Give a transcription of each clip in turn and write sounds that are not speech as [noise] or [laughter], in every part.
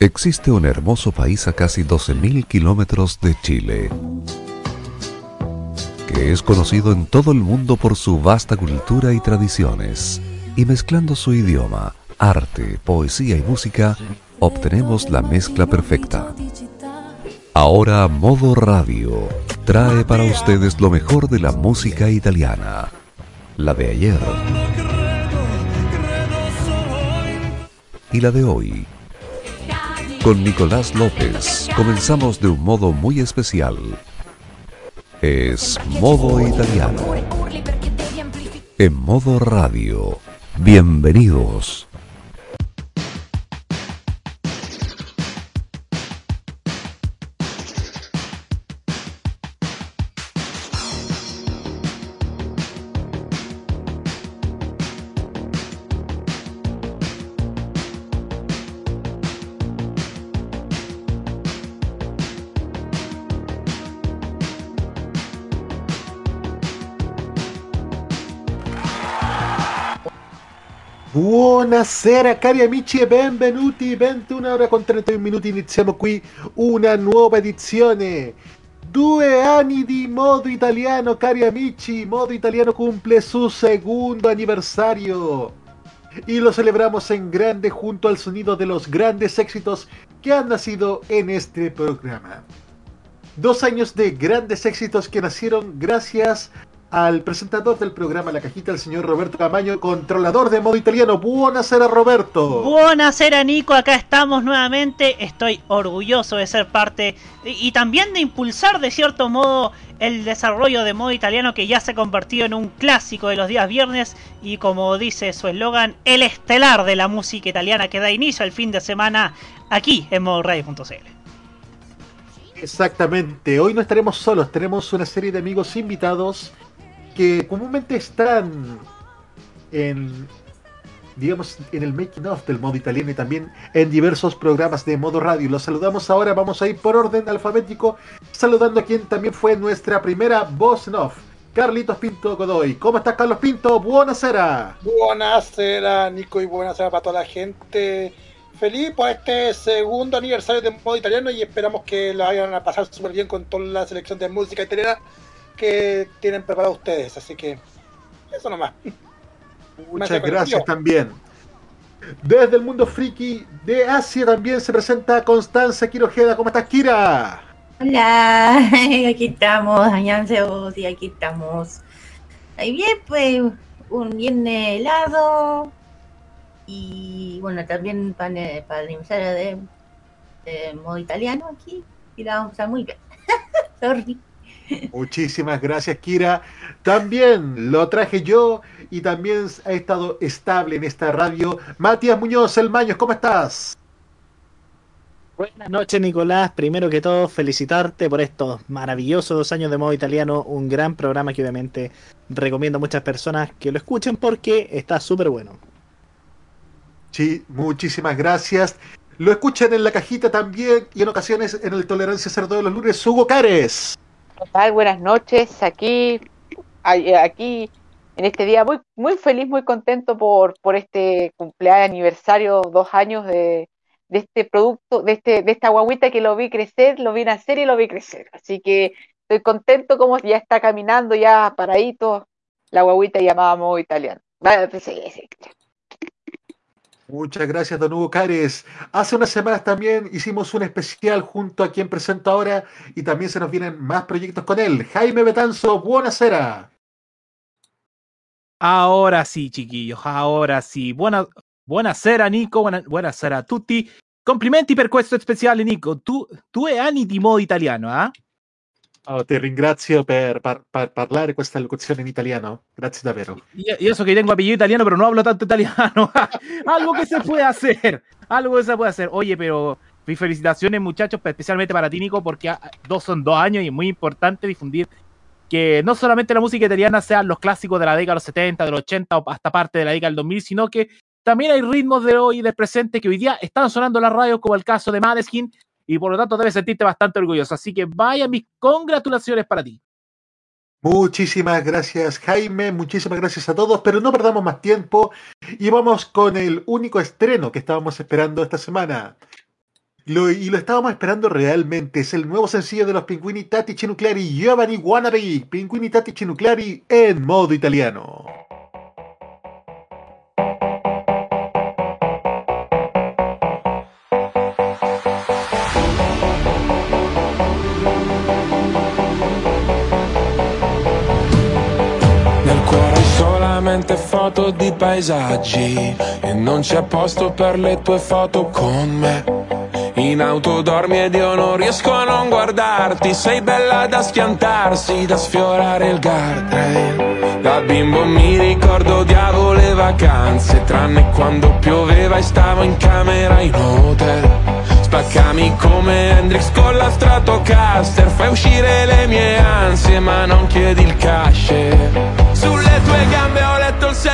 Existe un hermoso país a casi 12.000 kilómetros de Chile, que es conocido en todo el mundo por su vasta cultura y tradiciones, y mezclando su idioma, arte, poesía y música, obtenemos la mezcla perfecta. Ahora Modo Radio trae para ustedes lo mejor de la música italiana, la de ayer y la de hoy. Con Nicolás López comenzamos de un modo muy especial. Es modo italiano. En modo radio. Bienvenidos. Buonasera cari amici e benvenuti, 21 ore con 31 minuti, iniziamo qui una nuova edizione. Due anni di Modo Italiano, cari amici, Modo Italiano cumple su segundo aniversario. Y lo celebramos en grande junto al sonido de los grandes éxitos que han nacido en este programa. Dos años de grandes éxitos que nacieron gracias al presentador del programa La Cajita, el señor Roberto Camaño, controlador de modo italiano. Buonasera, Roberto. Buonasera, Nico. Acá estamos nuevamente. Estoy orgulloso de ser parte y, también de impulsar, de cierto modo, el desarrollo de modo italiano que ya se ha convertido en un clásico de los días viernes y, como dice su eslogan, el estelar de la música italiana que da inicio al fin de semana aquí en modoradio.cl. Exactamente, hoy no estaremos solos, tenemos una serie de amigos invitados que comúnmente están en digamos en el making of del modo italiano y también en diversos programas de modo radio. Los saludamos ahora, vamos a ir por orden alfabético, saludando a quien también fue nuestra primera voz en off. Carlitos Pinto Godoy. ¿Cómo estás, Carlos Pinto? Buonasera. Buonasera, Nico, y buonasera para toda la gente. Feliz por este segundo aniversario de modo italiano y esperamos que lo vayan a pasar súper bien con toda la selección de música italiana que tienen preparado ustedes. Así que eso nomás. Muchas gracias también. Desde el mundo friki de Asia también se presenta Constanza Quirojeda. ¿Cómo estás, Kira? Hola, [laughs] aquí estamos, y aquí estamos. Ahí bien, pues, un viernes helado. Y bueno, también para, para el aniversario de, de, modo italiano aquí. Y la vamos a usar muy bien. [laughs] Sorry. Muchísimas gracias, Kira. También lo traje yo y también ha estado estable en esta radio. Matías Muñoz, El Maños, ¿cómo estás? Buenas noches, Nicolás. Primero que todo, felicitarte por estos maravillosos dos años de modo italiano. Un gran programa que obviamente recomiendo a muchas personas que lo escuchen porque está súper bueno. Sí, muchísimas gracias. Lo escuchan en la cajita también y en ocasiones en el Tolerancia Cerdo de los lunes. Hugo Cares. Buenas noches. Aquí, eh, aquí en este día muy, muy feliz, muy contento por, por este cumpleaños aniversario, dos años de, de este producto, de este, de esta guaguita que lo vi crecer, lo vi nacer y lo vi crecer. Así que estoy contento como ya está caminando ya paradito la guaguita llamada modo italiano. Muchas gracias, don Hugo Cares. Hace unas semanas también hicimos un especial junto a quien presento ahora y también se nos vienen más proyectos con él. Jaime Betanzo, buonasera. Ahora sí, chiquillos, ahora sí. Buena, buonasera, Nico, buona, buonasera a tutti. Complimenti per questo speciale, Nico. Tu, tu e anni di modo italiano, ah? ¿eh? Oh, ti ringrazio per, par, par, parlare questa locuzione in italiano. Grazie davvero. Y, y, eso que tengo apellido italiano, pero no hablo tanto italiano. [laughs] algo que se puede hacer. Algo que se puede hacer. Oye, pero felicitaciones, muchachos, especialmente para ti, Nico, porque dos son dos años y es muy importante difundir que no solamente la música italiana sean los clásicos de la década de los 70, de los 80 o hasta parte de la década del 2000, sino que también hay ritmos de hoy y del presente que hoy día están sonando en la radio, como el caso de Madeskin, y por lo tanto debes sentirte bastante orgulloso. Así que vaya mis congratulaciones para ti. Muchísimas gracias Jaime, muchísimas gracias a todos, pero no perdamos más tiempo y vamos con el único estreno que estábamos esperando esta semana. Y lo estábamos esperando realmente. Es el nuevo sencillo de los Pinguini Tattici Nucleari, Giovanni Wannabe, Pinguini Tattici Nucleari en modo italiano. Solamente foto di paesaggi. E non c'è posto per le tue foto con me. In auto dormi ed io non riesco a non guardarti. Sei bella da schiantarsi, da sfiorare il guardrail. Da bimbo mi ricordo odiavo le vacanze Tranne quando pioveva e stavo in camera in hotel. Spaccami come Hendrix con la Stratocaster Fai uscire le mie ansie ma non chiedi il cash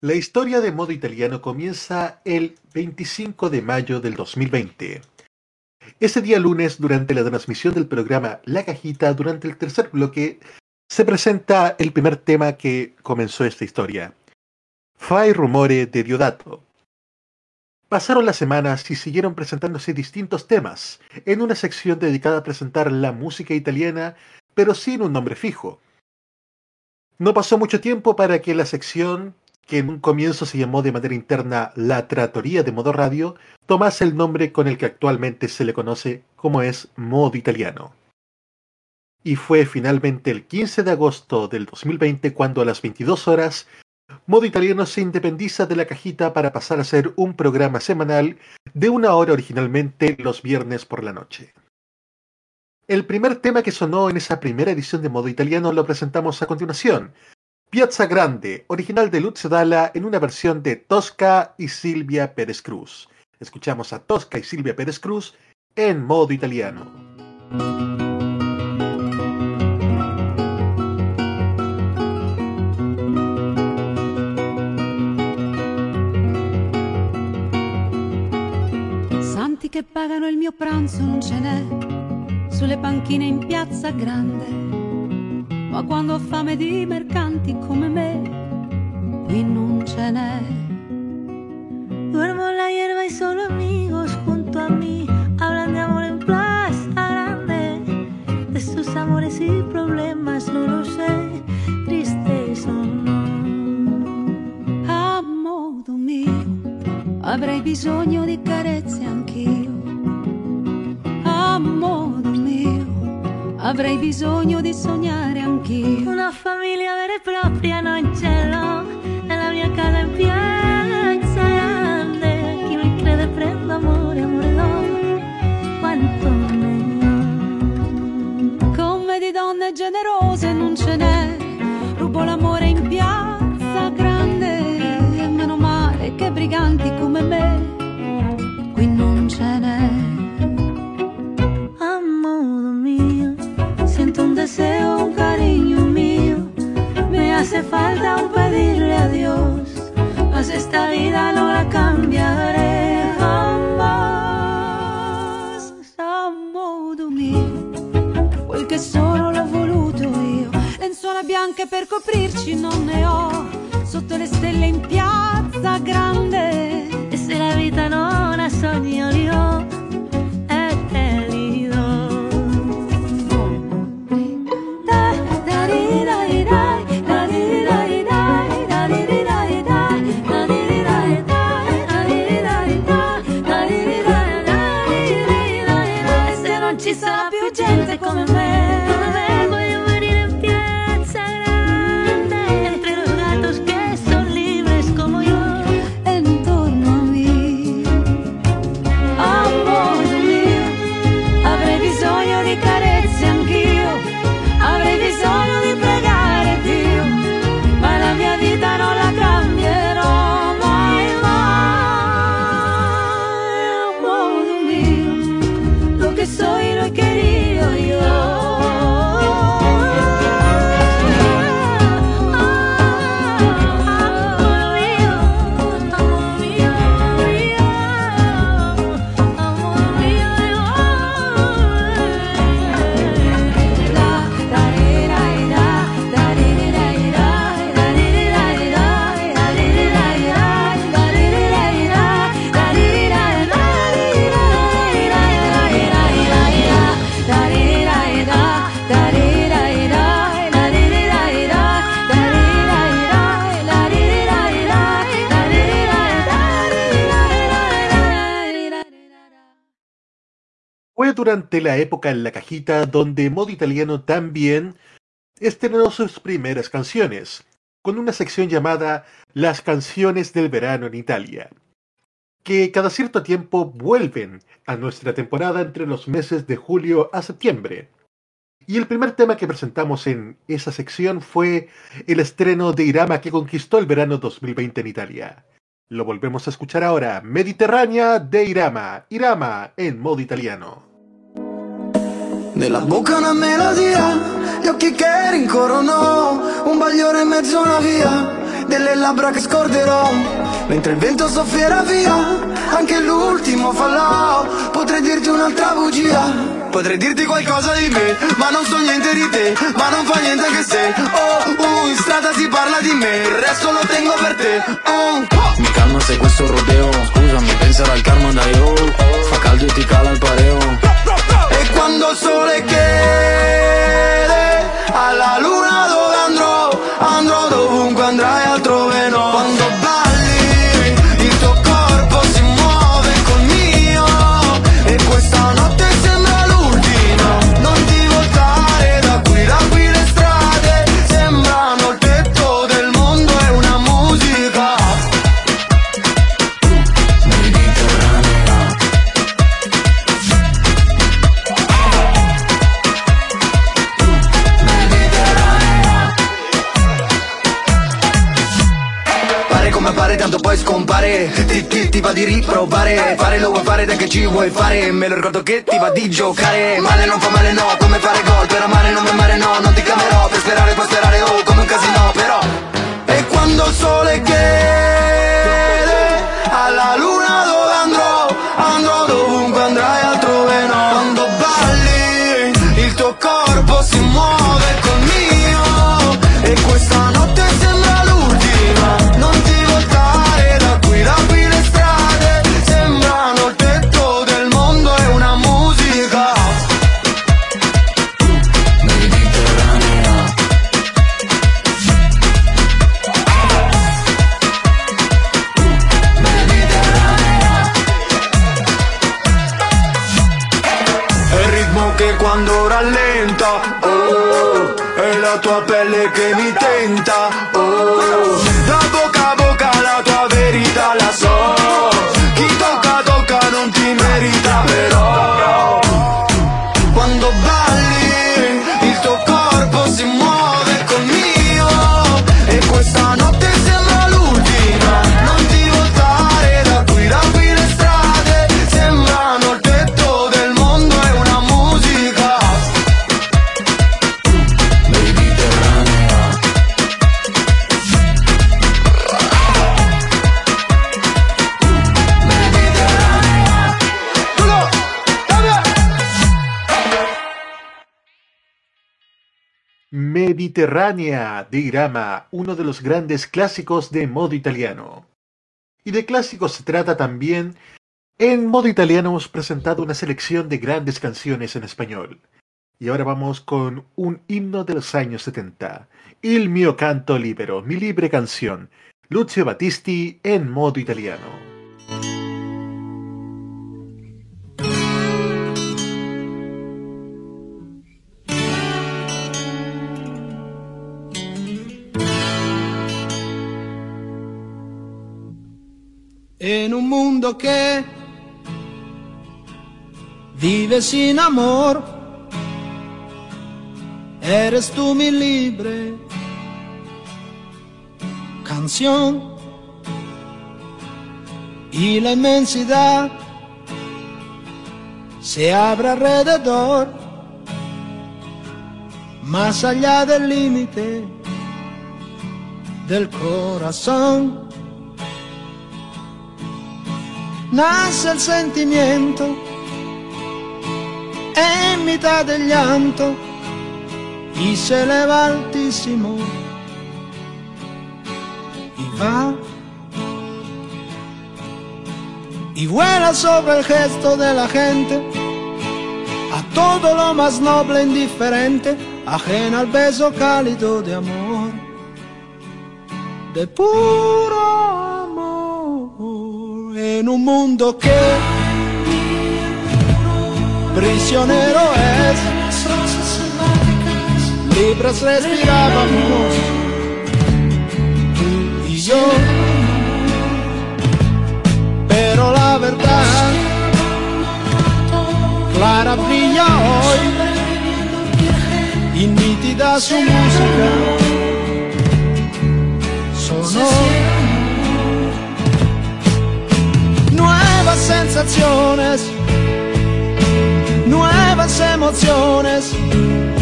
La historia de modo italiano comienza el 25 de mayo del 2020. Ese día lunes, durante la transmisión del programa La Cajita, durante el tercer bloque, se presenta el primer tema que comenzó esta historia. Fai rumore de Diodato. Pasaron las semanas y siguieron presentándose distintos temas, en una sección dedicada a presentar la música italiana, pero sin un nombre fijo. No pasó mucho tiempo para que la sección, que en un comienzo se llamó de manera interna La Tratoría de Modo Radio, tomase el nombre con el que actualmente se le conoce como es Modo Italiano. Y fue finalmente el 15 de agosto del 2020 cuando a las 22 horas Modo Italiano se independiza de la cajita para pasar a ser un programa semanal de una hora originalmente los viernes por la noche. El primer tema que sonó en esa primera edición de Modo Italiano lo presentamos a continuación. Piazza Grande, original de Lutz Dalla en una versión de Tosca y Silvia Pérez Cruz. Escuchamos a Tosca y Silvia Pérez Cruz en modo italiano. Che pagano il mio pranzo non ce n'è, sulle panchine in piazza grande. Ma quando ho fame di mercanti come me, qui non ce n'è. Duermo en la hierba y solo amigos junto a mí hablan de amor en plaza grande. De sus amores y problemas no lo sé, tristes o mio, avrei bisogno di carezze anch'io. A modo mio, avrei bisogno di sognare anch'io. Una famiglia vera e propria non ce l'ho, nella mia casa in piazza grande. Chi mi crede prendo amore, amore do, quanto ne ho. Come di donne generose non ce n'è, rubo l'amore in piazza grande. E meno male che briganti come me, qui non ce n'è. Deseo, un cariño mío. Me hace falta un pedirle a Dios, mas esta vida no la cambiaré jamás. A modo mio, quel sono l'ho voluto io. Lenzuola bianche per coprirci non ne ho, sotto le stelle in piazza grande. E se la vita non ha sogni io li ho, durante la época en la cajita donde Modo Italiano también estrenó sus primeras canciones, con una sección llamada Las canciones del verano en Italia, que cada cierto tiempo vuelven a nuestra temporada entre los meses de julio a septiembre. Y el primer tema que presentamos en esa sección fue el estreno de Irama que conquistó el verano 2020 en Italia. Lo volvemos a escuchar ahora, Mediterránea de Irama, Irama en modo italiano. Nella bocca una melodia, gli occhi che rincorrono, un bagliore in mezzo a una via, delle labbra che scorderò, mentre il vento soffierà via, anche l'ultimo fallò, potrei dirti un'altra bugia. Potrei dirti qualcosa di me, ma non so niente di te, ma non fa niente che se Oh, uh, in strada si parla di me, il resto lo tengo per te oh. Mi calma se questo rodeo Scusami, penserà al karma da io Fa caldo e ti cala il pareo quando sole che scompare Ti, ti, ti va di riprovare. Fare lo vuoi fare dai che ci vuoi fare. Me lo ricordo che ti va di giocare. Male non fa male no Come fare gol. Per amare non mi amare no Non ti chiamerò. Per sperare puoi sperare oh come un casino però. E quando il sole chiede Mediterránea de Irama, uno de los grandes clásicos de modo italiano. Y de clásicos se trata también. En modo italiano hemos presentado una selección de grandes canciones en español. Y ahora vamos con un himno de los años 70. Il mio canto libero, mi libre canción. Lucio Battisti en modo italiano. Un mundo que vive sin amor, eres tú mi libre canción y la inmensidad se abre alrededor, más allá del límite del corazón. Nace el sentimiento en mitad del llanto y se eleva altísimo. Y va. Y vuela sobre el gesto de la gente a todo lo más noble e indiferente ajena al beso cálido de amor de puro en un mundo que prisionero es. Libres respirábamos. Tú y yo. Pero la verdad clara brilla hoy. Y nítida su música sonó nuevas sensaciones, nuevas emociones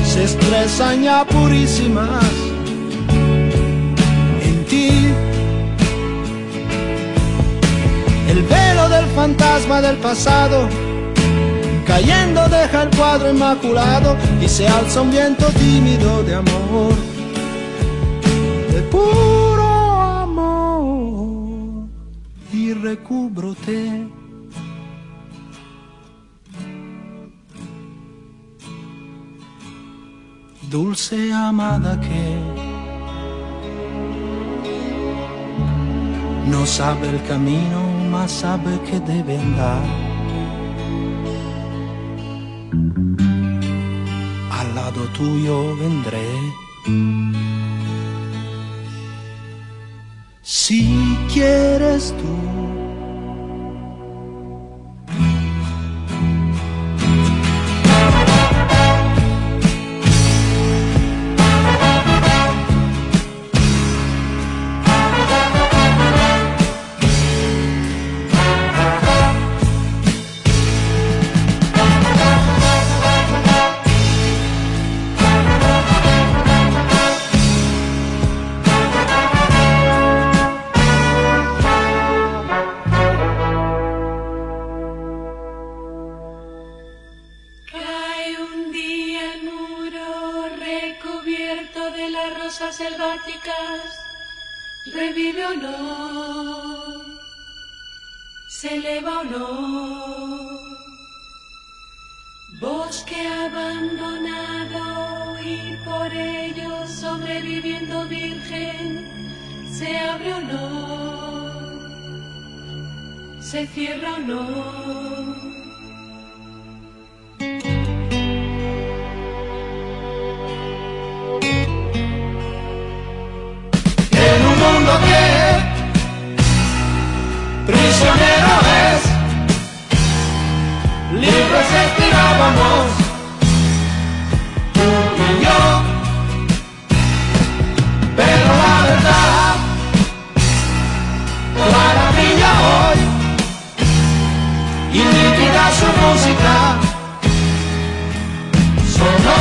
se expresan ya purísimas en ti. El velo del fantasma del pasado cayendo deja el cuadro inmaculado y se alza un viento tímido de amor, de puro amor y recúbrote. Dulce amada que no sabe el camino, mas sabe que debe andar. Al lado tuyo vendré. Si quieres tú. siendo virgen se abre o no, se cierra o no. prisionero es, libres estirábamos su música. Sono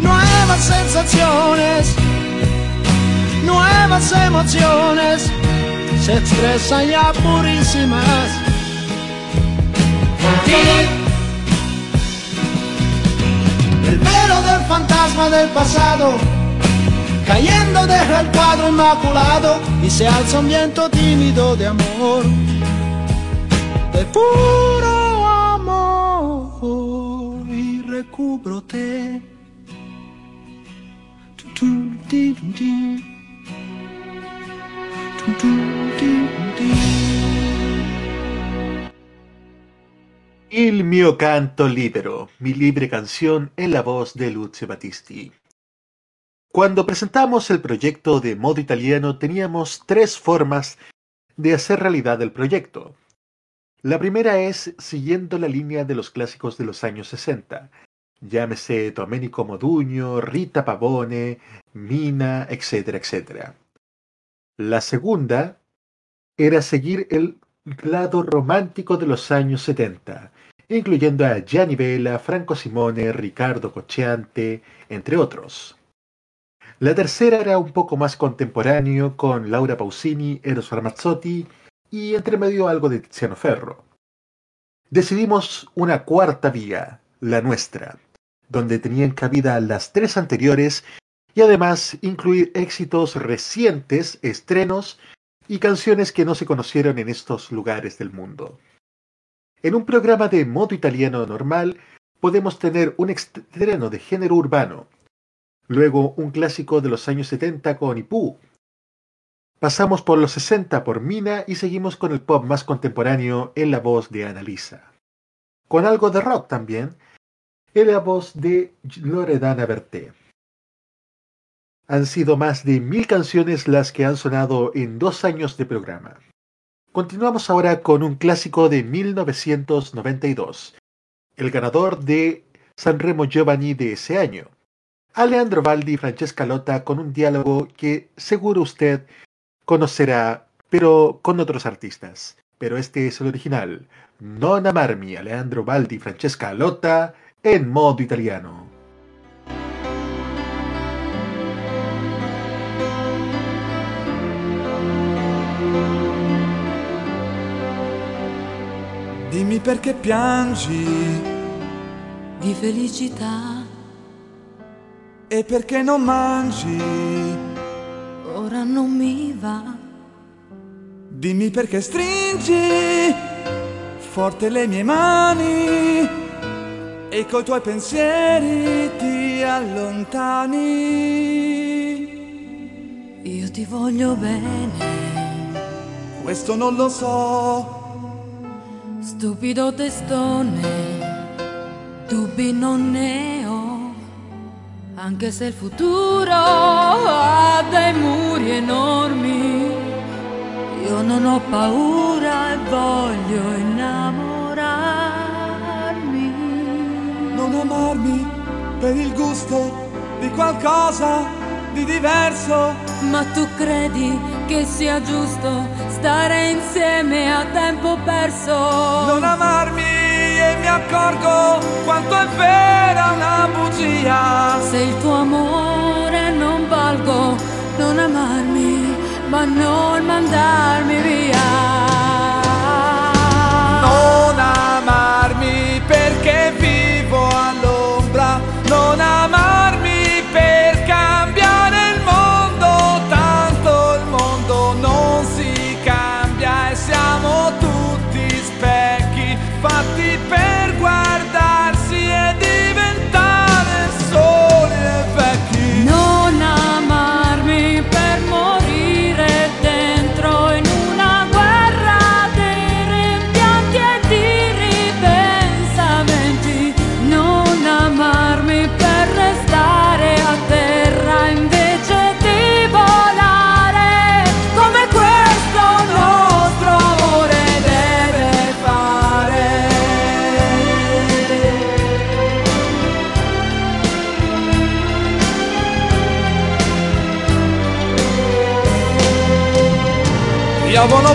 nuevas sensaciones, nuevas emociones, se expresan ya purísimas. Por ti, el velo del fantasma del pasado, cayendo deja el cuadro inmaculado y se alza un viento tímido de amor, de puro amor y ti. Il mio canto libero, mi libre canción en la voz de Lucio Battisti. Cuando presentamos el proyecto de modo italiano teníamos tres formas de hacer realidad el proyecto. La primera es siguiendo la línea de los clásicos de los años 60, llámese Domenico Modugno, Rita Pavone, Mina, etcétera, etcétera. La segunda era seguir el lado romántico de los años 70, incluyendo a Gianni Vela, Franco Simone, Ricardo Cocciante, entre otros. La tercera era un poco más contemporáneo con Laura Pausini, Eros Ramazzotti y entre medio algo de Tiziano Ferro. Decidimos una cuarta vía, la nuestra, donde tenían cabida las tres anteriores y además incluir éxitos recientes, estrenos y canciones que no se conocieron en estos lugares del mundo. En un programa de modo italiano normal podemos tener un estreno de género urbano, luego un clásico de los años 70 con Ipú. Pasamos por los 60 por Mina y seguimos con el pop más contemporáneo en la voz de Annalisa. Con algo de rock también, en la voz de Loredana Berté. Han sido más de mil canciones las que han sonado en dos años de programa. Continuamos ahora con un clásico de 1992, el ganador de Sanremo Giovanni de ese año. Alejandro Baldi y Francesca Lotta con un diálogo que seguro usted conocerá, pero con otros artistas. Pero este es el original. Non amarmi, Alejandro Baldi y Francesca Lotta en modo italiano. Dimmi perché piangi di felicità. e perché non mangi. Ora non mi va. Dimmi perché stringi forte le mie mani e coi tuoi pensieri ti allontani. Io ti voglio bene, Questo non lo so, stupido testone, dubbi non ne anche se il futuro ha dei muri enormi. Io non ho paura e voglio innamorarmi. non amarmi per il gusto di qualcosa di diverso. Ma tu credi che sia giusto stare insieme a tempo perso? Non amarmi e mi accorgo quanto è vera una bugia. Se il tuo amore non valgo, non amarmi, ma non mandarmi via.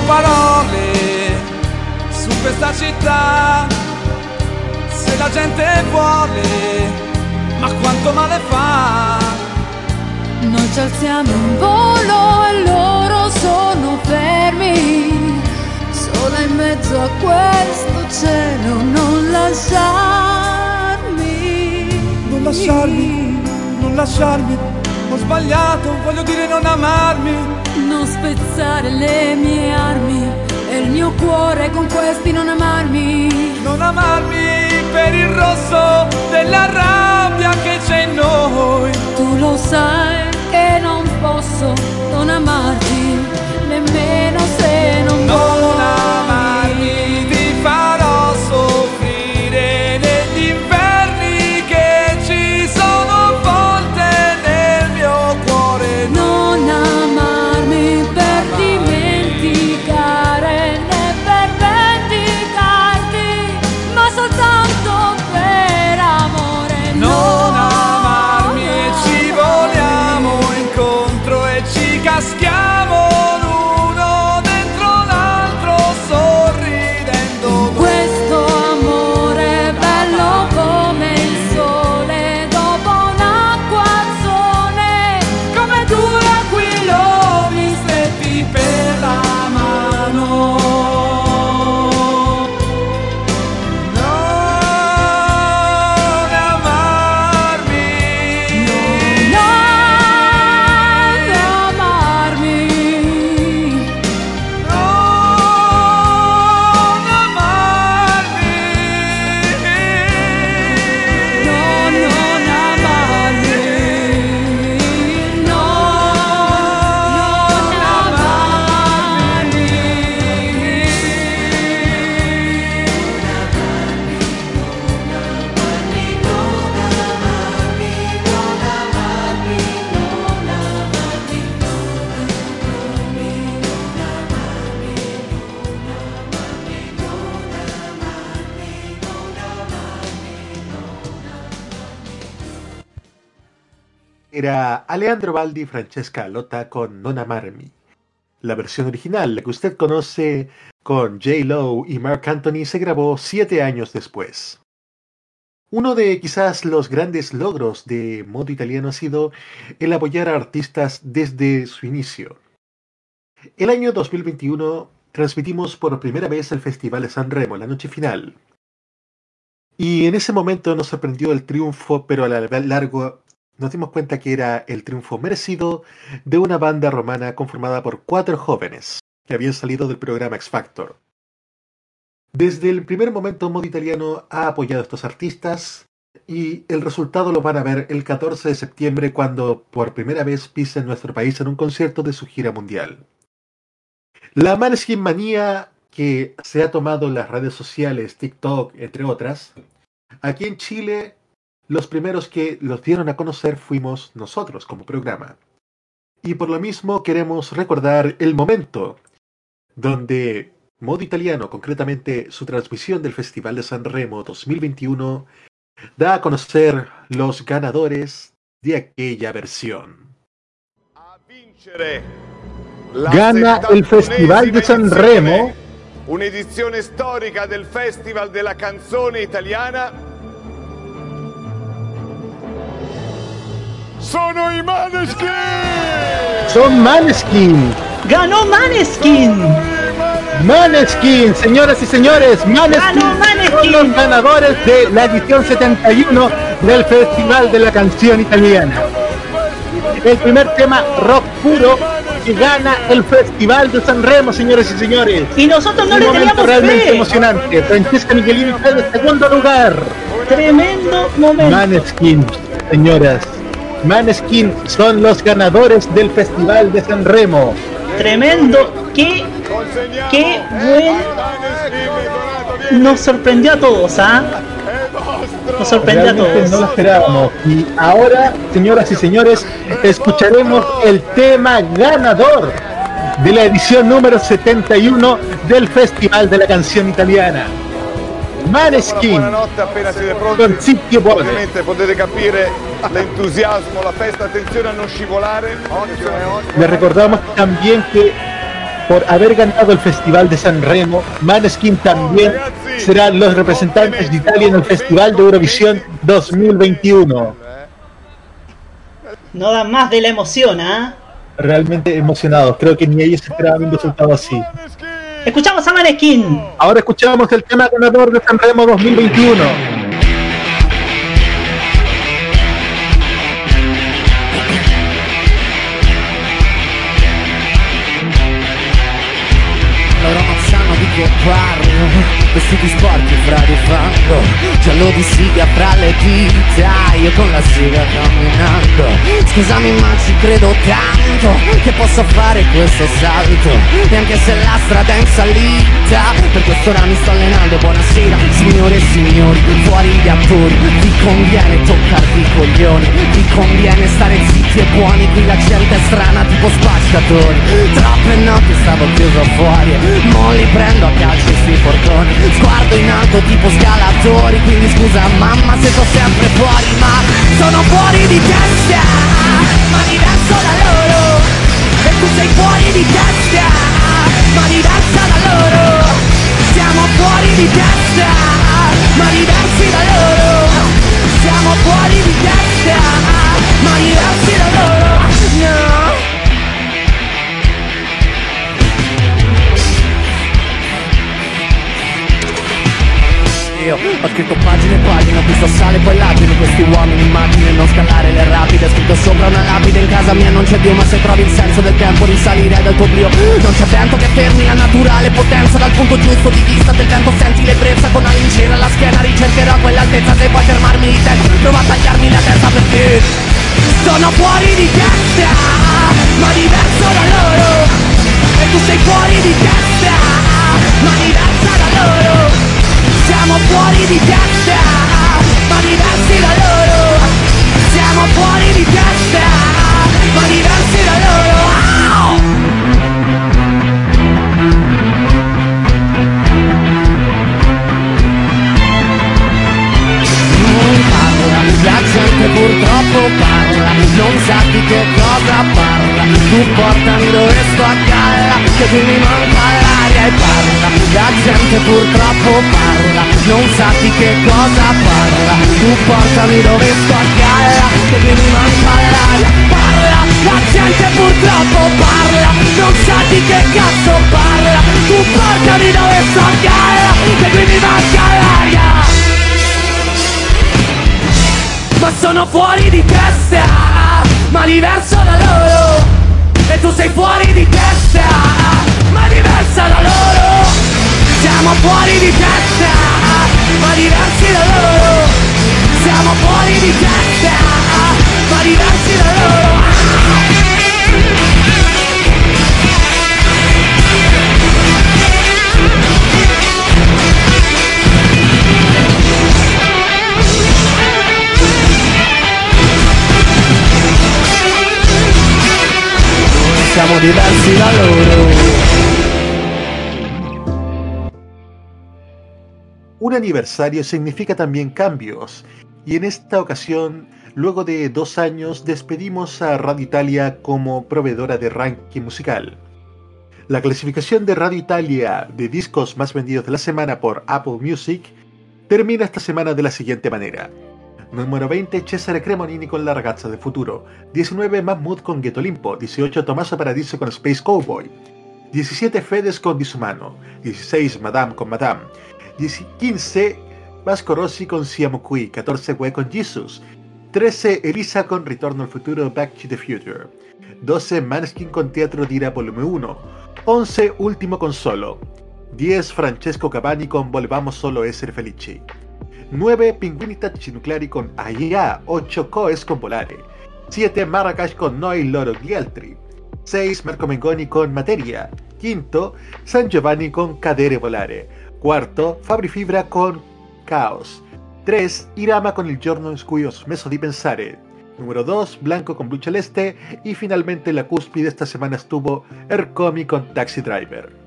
Parole su questa città. Se la gente vuole, ma quanto male fa. Noi ci alziamo in volo e loro sono fermi. Sola in mezzo a questo cielo, non lasciarmi. Non lasciarmi, non lasciarmi. Ho sbagliato, voglio dire non amarmi. Non spezzare le mie armi e il mio cuore con questi non amarmi. Non amarmi per il rosso della rabbia che c'è in noi. Tu lo sai che non posso non amarti, nemmeno se non, Non Alejandro Baldi y Francesca Lotta con Non Amarmi. La versión original, la que usted conoce con J. Lo y Mark Anthony, se grabó siete años después. Uno de quizás los grandes logros de modo italiano ha sido el apoyar a artistas desde su inicio. El año 2021 transmitimos por primera vez el Festival de San Remo, la noche final. Y en ese momento nos sorprendió el triunfo, pero a la largo nos dimos cuenta que era el triunfo merecido de una banda romana conformada por cuatro jóvenes que habían salido del programa X Factor. Desde el primer momento Modo Italiano ha apoyado a estos artistas y el resultado lo van a ver el 14 de septiembre cuando por primera vez pisen nuestro país en un concierto de su gira mundial. La Maneskin Manía que se ha tomado en las redes sociales, TikTok, entre otras, aquí en Chile los primeros que los dieron a conocer fuimos nosotros como programa. Y por lo mismo queremos recordar el momento donde Modo Italiano, concretamente su transmisión del Festival de San Remo 2021, da a conocer los ganadores de aquella versión. Gana el Festival de San Remo. Un'edizione storica del Festival della canzone italiana. Sono i Maneskin! Son Maneskin. ¡Ganó Maneskin! Maneskin, señoras y señores, Maneskin, son los ganadores de la edición 71 del Festival de la Canción Italiana. El primer tema rock puro que gana el Festival de San Remo, señores y señores. Y nosotros no Un le momento teníamos realmente fe. emocionante. Francesca Michelini está en segundo lugar. Tremendo momento. Maneskin, señoras. Maneskin son los ganadores del Festival de San Remo. Tremendo. Qué, qué buen. Nos sorprendió a todos, ¿ah? Nos sorprendió a todos. no lo esperábamos. Y ahora, señoras y señores, escucharemos el tema ganador de la edición número 71 del Festival de la Canción Italiana. Maneskin Buonanotte, appena siete pronti. Ovviamente potete capire l'entusiasmo, la festa, attenzione a non scivolare. Les recordamos también que por haber ganado el Festival de San Remo, Maneskin también serán los representantes de Italia en el Festival de Eurovisión 2021. No dan más de la emoción, ¿ah? Realmente emocionados, creo que ni ellos esperaban un resultado así. Escuchamos a Maneskin. Ahora escuchamos el tema ganador de San Remo 2021. loro non sanno di che parlo Vestiti sporchi fra di fango Giallo di siga fra le dita Io con la siga camminando. Scusami ma ci credo tanto Che possa fare questo salto. E anche se la strada è in salita Per quest'ora mi sto allenando. Buonasera signore e signori Fuori gli attori. Vi conviene toccarvi i coglioni? Vi conviene stare zitti e buoni? Qui la gente è strana tipo spacciatori. Troppe notti stavo chiuso fuori Mo li prendo a calci sti portoni Sguardo in alto tipo scalatori Quindi scusa mamma se sto sempre fuori Ma sono fuori di testa. Ma diverso da loro E tu sei fuori di testa. Ma diversa da loro Siamo fuori di testa. Ma diversi da loro Siamo fuori di testa. Ma diversi da loro io. Ho scritto pagine e pagine, ho visto sale poi lagine Questi uomini immagine, non scalare le rapide. Scritto sopra una lapide, in casa mia non c'è Dio Ma se trovi il senso del tempo risalire dal tuo brio Non c'è vento che fermi la naturale potenza. Dal punto giusto di vista del vento senti l'ebbrezza. Con la lincera alla schiena ricercherò quell'altezza. Se puoi fermarmi di testa, prova a tagliarmi la testa perché Sono fuori di testa, ma diverso da loro. E tu sei fuori di testa, ma diversa da loro siamo fuori di testa, ma diversi da loro. Siamo fuori di testa, ma diversi da loro. Non parla, la gente purtroppo parla, non sa di che cosa parla. Tu portami dove sto a galla, che qui mi manca e parla. La gente purtroppo parla, non sa di che cosa parla. Tu portami dove sto a galla, che mi manca l'aria. Parla, la gente purtroppo parla, non sa di che cazzo parla. Tu portami dove sto a galla, che mi manca l'aria ma sono fuori di testa, ma diverso da loro. E tu sei fuori di testa, ma diversa da loro. Siamo fuori di testa, ma diversi da loro. Siamo fuori di testa, ma diversi da loro. Siamo diversi da loro. Un aniversario significa también cambios, y en esta ocasión, luego de dos años, despedimos a Radio Italia como proveedora de ranking musical. La clasificación de Radio Italia de discos más vendidos de la semana por Apple Music termina esta semana de la siguiente manera. Número 20, Cesare Cremonini con La ragazza del futuro. 19, Mahmoud con Ghetto Olimpo. 18, Tommaso Paradiso con Space Cowboy. 17, Fedes con Disumano. 16, Madame con Madame. 15, Vasco Rossi con Siamo Qui. 14, We con Jesus. 13, Elisa con Ritorno al futuro Back to the Future. 12, Maneskin con Teatro Dira Volumen 1. 11, Último con Solo. 10, Francesco Cavani con Volvamos solo essere felici. 9 Pinguinita Nucleari con AIA, 8 Coes con Volare, 7 Marrakesh con Noi Loro gli altri, 6 Marco Mengoni con Materia, 5 San Giovanni con Cadere Volare, 4 Fabri Fibra con Caos, 3 Irama con Il giorno ho smesso di pensare, número 2 Blanco con Blue Celeste y finalmente la cúspide esta semana estuvo Ercomi con Taxi Driver.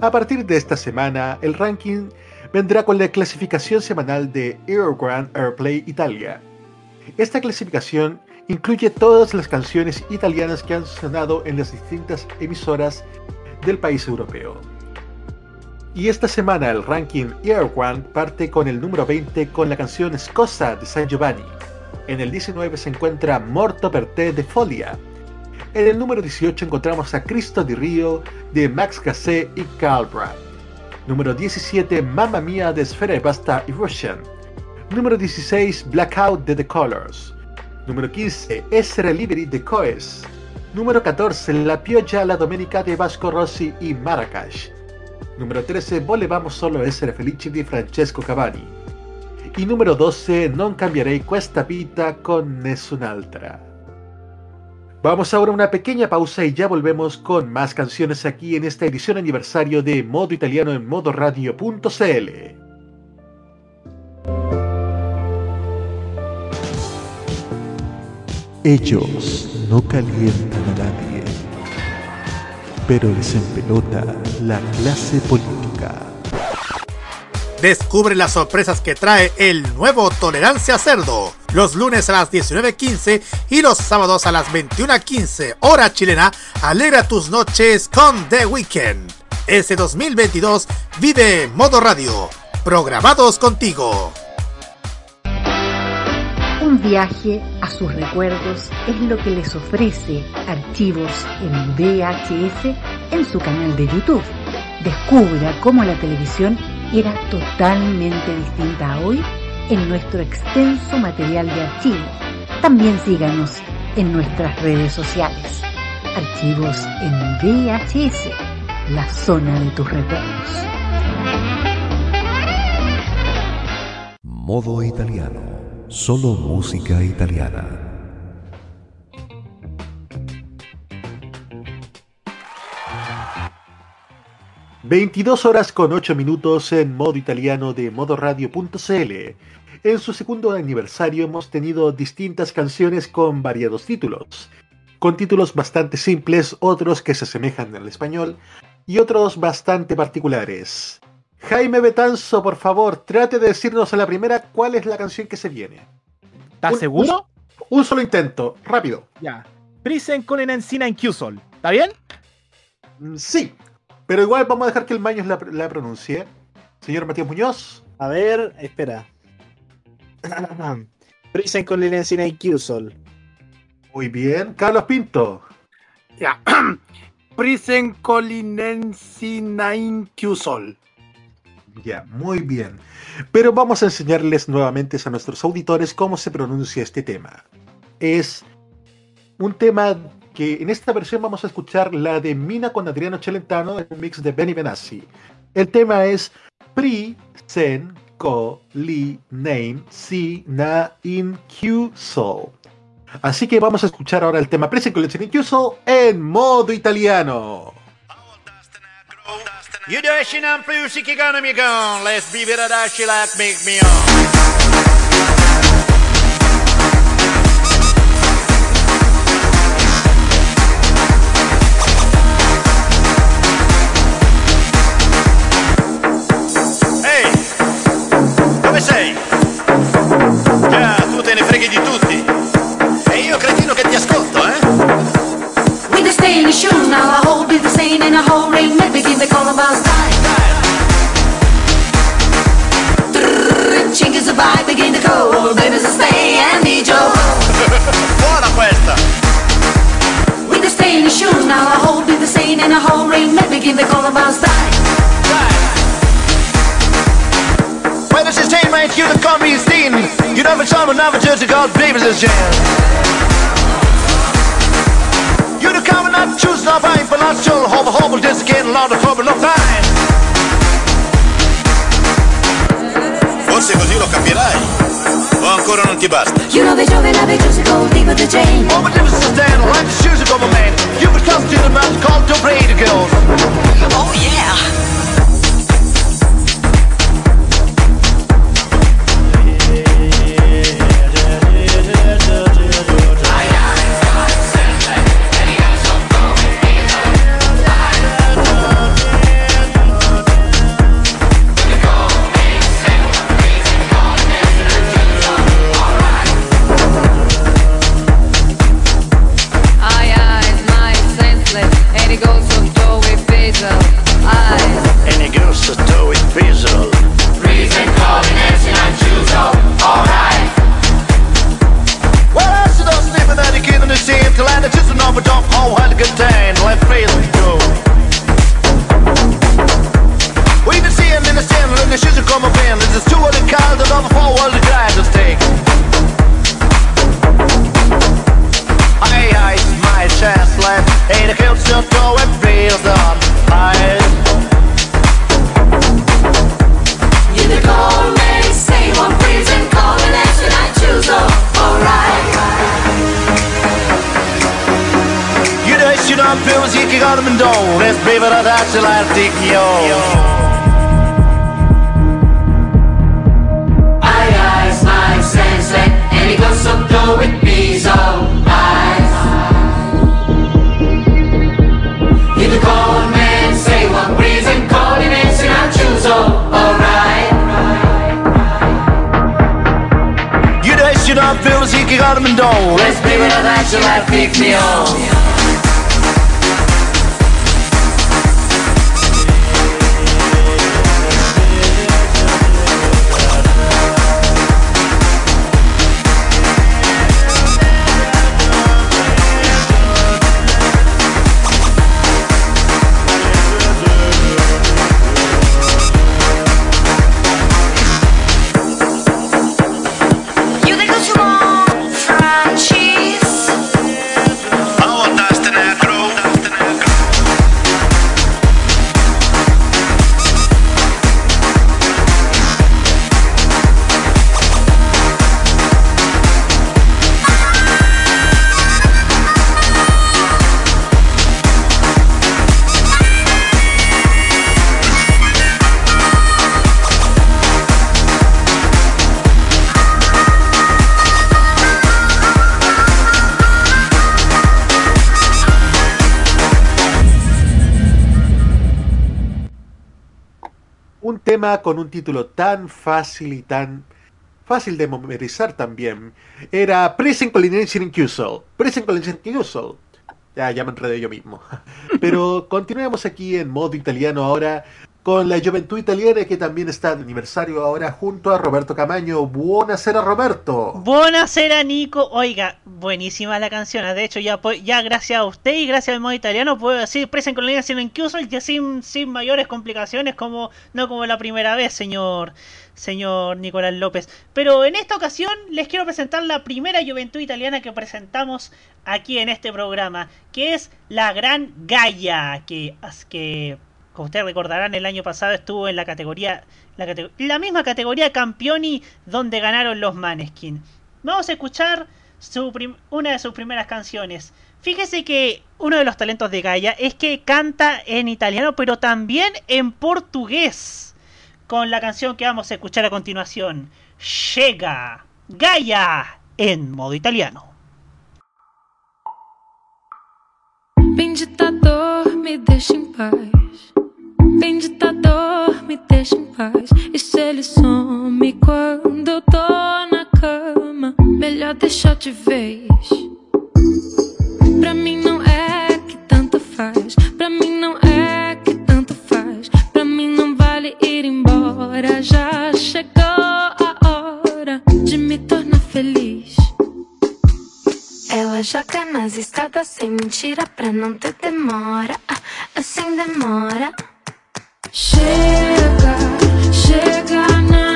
A partir de esta semana, el ranking vendrá con la clasificación semanal de Eurogrand Airplay Italia. Esta clasificación incluye todas las canciones italianas que han sonado en las distintas emisoras del país europeo. Y esta semana el ranking Air One parte con el número 20 con la canción Scossa de San Giovanni. En el 19 se encuentra Morto per te de Folia. En el número 18 encontramos a Cristo di Rio de Max Gassé y Carl Brad. Número 17 Mamma Mia de Sfera e Basta y Russian. Número 16 Blackout de The Colors. Número 15 Essere Liberi de Coes. Número 14 La Pioggia la Domenica de Vasco Rossi y Marrakesh. Número 13 Volevamo solo essere felici di Francesco Cavani. Y número 12 Non cambierei questa vita con nessun'altra. Vamos ahora a una pequeña pausa y ya volvemos con más canciones aquí en esta edición aniversario de Modo Italiano en modoradio.cl. Ellos no calientan a nadie, pero les empelota la clase política. Descubre las sorpresas que trae el nuevo Tolerancia Cerdo. Los lunes a las 19.15 y los sábados a las 21.15 hora chilena. Alegra tus noches con The Weekend. Este 2022 vive Modo Radio. Programados contigo. Un viaje a sus recuerdos es lo que les ofrece Archivos en VHS en su canal de YouTube. Descubra cómo la televisión era totalmente distinta a hoy en nuestro extenso material de archivo. También síganos en nuestras redes sociales. Archivos en VHS, la zona de tus recuerdos. Modo italiano. Solo música italiana. ...22 horas con 8 minutos en modo italiano de modoradio.cl. En su segundo aniversario hemos tenido distintas canciones con variados títulos. Con títulos bastante simples, otros que se asemejan al español y otros bastante particulares. Jaime Betanzo, por favor, trate de decirnos a la primera cuál es la canción que se viene. ¿Estás seguro? Un, un solo intento, rápido. Ya. Prisen con encina en Q-Sol. ¿Está bien? Mm, Sí, pero igual vamos a dejar que el Maños la, la pronuncie. Señor Matías Muñoz. A ver, espera. Prisen con y Q-Sol. Muy bien. Carlos Pinto. Ya. [clears throat] Prisen Colinensinain Q-Sol. Ya, muy bien. Pero vamos a enseñarles nuevamente a nuestros auditores cómo se pronuncia este tema. Es un tema que en esta versión vamos a escuchar la de Mina con Adriano Celentano en un mix de Benny Benassi. El tema es Pri Sen Ko Li Name Si Na In Q Sol. Así que vamos a escuchar ahora el tema Pri Sen Ko Li Name In Q Sol en modo italiano. Freghi di tutti. E io cretino che ti ascolto, eh? With the stainless shoes now I hold the stain and a whole ring may begin the columbine style. Chink is a vibe, begin the cold, baby's a stay and need your [laughs] Buona questa! With the stainless shoes now I hold the stain and a whole ring may begin the columbine style. thank you to come be seen. You never judge God's jam. You the not choose no fine, but not sure, hope, will just get a lot of trouble, no fine. Forse così lo capirai. O ancora non ti basta. You know the have been choosing gold, leave the chain. Oh, but never since then, like the shoes of. You the the Oh, yeah. pick me up. Con un título tan fácil y tan fácil de memorizar también era Prison Collination in Cusel. Prison Collination in Cusel. Ya, ya me enredé yo mismo. [laughs] Pero continuemos aquí en modo italiano ahora con la Juventud Italiana que también está de aniversario ahora junto a Roberto Camaño. Buonasera Roberto. Buonasera Nico, oiga, buenísima la canción, de hecho ya, ya gracias a usted y gracias al modo italiano puedo decir Presen con la en Qsol ya sin, sin mayores complicaciones como no como la primera vez, señor señor Nicolás López. Pero en esta ocasión les quiero presentar la primera juventud italiana que presentamos aquí en este programa, que es la Gran Gaia, que, que como ustedes recordarán, el año pasado estuvo en la categoría, la, la misma categoría Campioni donde ganaron los Maneskin. Vamos a escuchar una de sus primeras canciones. Fíjese que uno de los talentos de Gaia es que canta en italiano, pero también en portugués. Con la canción que vamos a escuchar a continuación. Llega Gaia en modo italiano. Em paz. Bem ditador, me deixa em paz. E se ele some quando eu tô na cama, melhor deixar de vez. Pra mim não é que tanto faz. Pra mim não é que tanto faz. Pra mim não vale ir embora. Já chegou a hora de me tornar feliz. Ela joga nas estradas sem mentira pra não ter demora. Ah, Assim demora. Chega, chega nas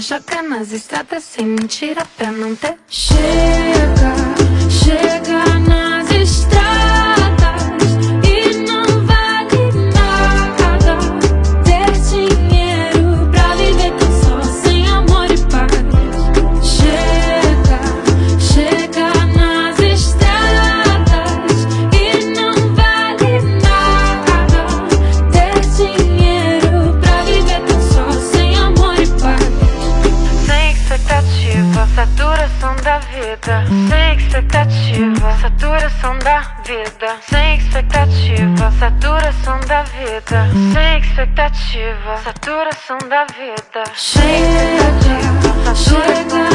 joga nas estradas sem mentira pra não ter. Chega, chega Saturação da vida, sem expectativa. Saturação da vida, sem expectativa. Saturação da vida, sem expectativa. Chega nas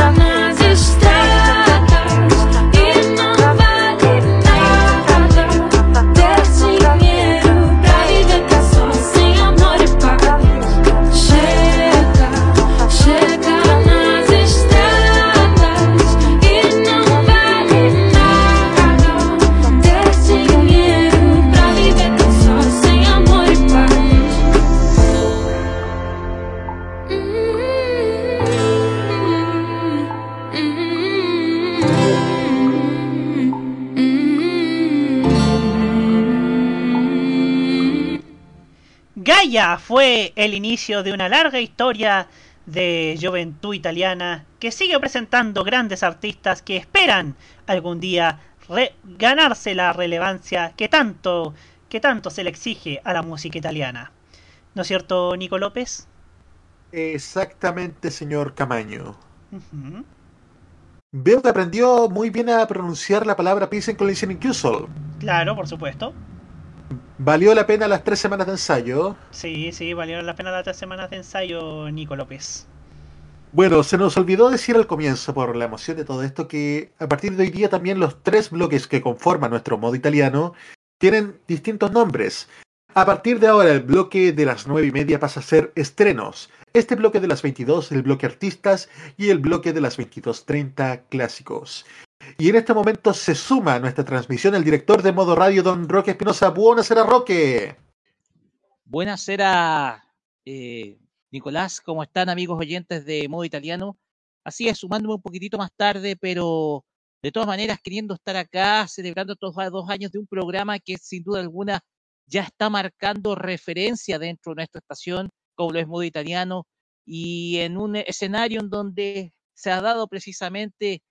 Fue el inicio de una larga historia de juventud italiana que sigue presentando grandes artistas que esperan algún día ganarse la relevancia que tanto, que tanto se le exige a la música italiana. ¿No es cierto, Nico López? Exactamente, señor Camaño. Ujú. Veo que aprendió muy bien a pronunciar la palabra Peace and Collision Incusal. Claro, por supuesto. ¿Valió la pena las tres semanas de ensayo? Sí, sí, valieron la pena las tres semanas de ensayo, Nico López. Bueno, se nos olvidó decir al comienzo, por la emoción de todo esto, que a partir de hoy día también los tres bloques que conforman nuestro modo italiano tienen distintos nombres. A partir de ahora, el bloque de las nueve y media pasa a ser estrenos. Este bloque de las 22, el bloque artistas, y el bloque de las 22.30 clásicos. Y en este momento se suma a nuestra transmisión el director de modo radio, don Roque Espinosa. Buonasera, Roque. Buenasera, eh, Nicolás, ¿cómo están amigos oyentes de Modo Italiano? Así es, sumándome un poquitito más tarde, pero de todas maneras queriendo estar acá, celebrando estos dos años de un programa que sin duda alguna ya está marcando referencia dentro de nuestra estación, como lo es Modo Italiano, y en un escenario en donde se ha dado precisamente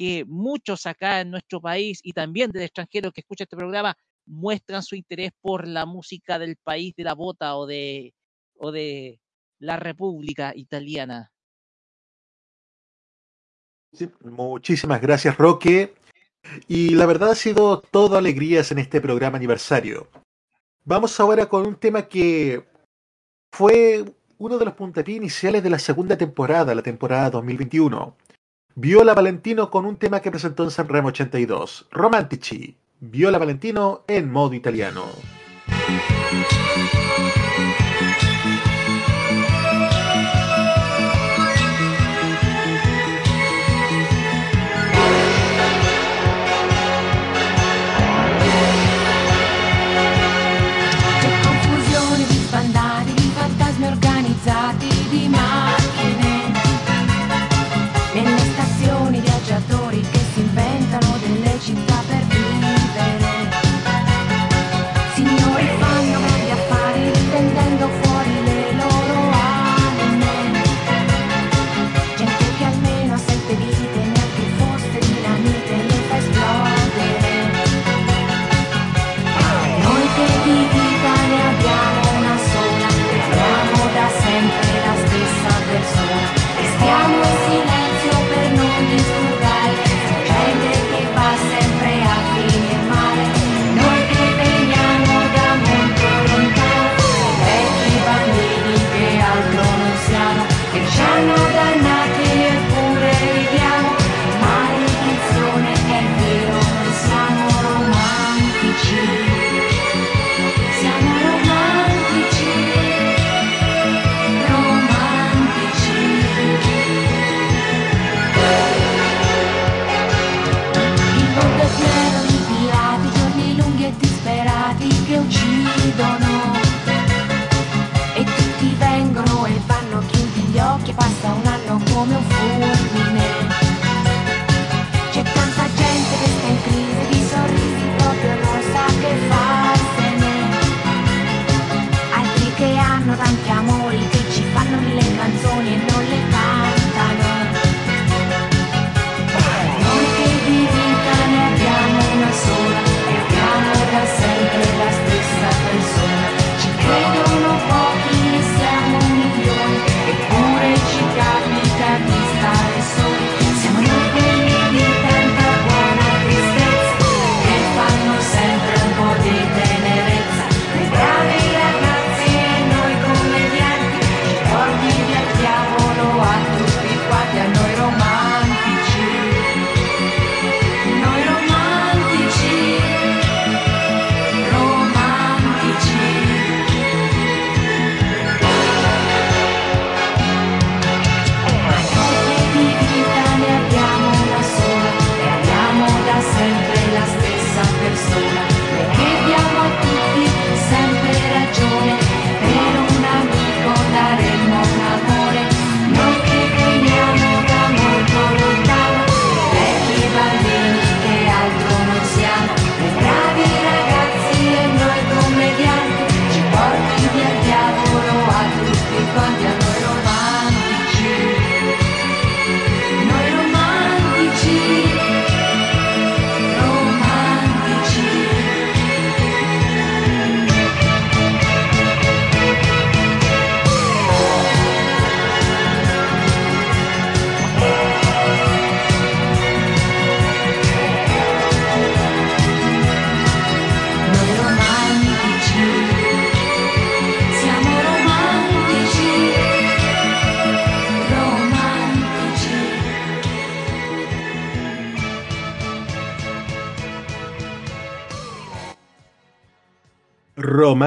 que muchos acá en nuestro país y también del extranjero que escucha este programa muestran su interés por la música del país de la bota o de, o de la República Italiana. Muchísimas gracias, Roque. Y la verdad ha sido todo alegrías en este programa aniversario. Vamos ahora con un tema que fue uno de los puntapiés iniciales de la segunda temporada, la temporada 2021. Viola Valentino con un tema que presentó en Sanremo 82, Romantici. Viola Valentino en modo italiano.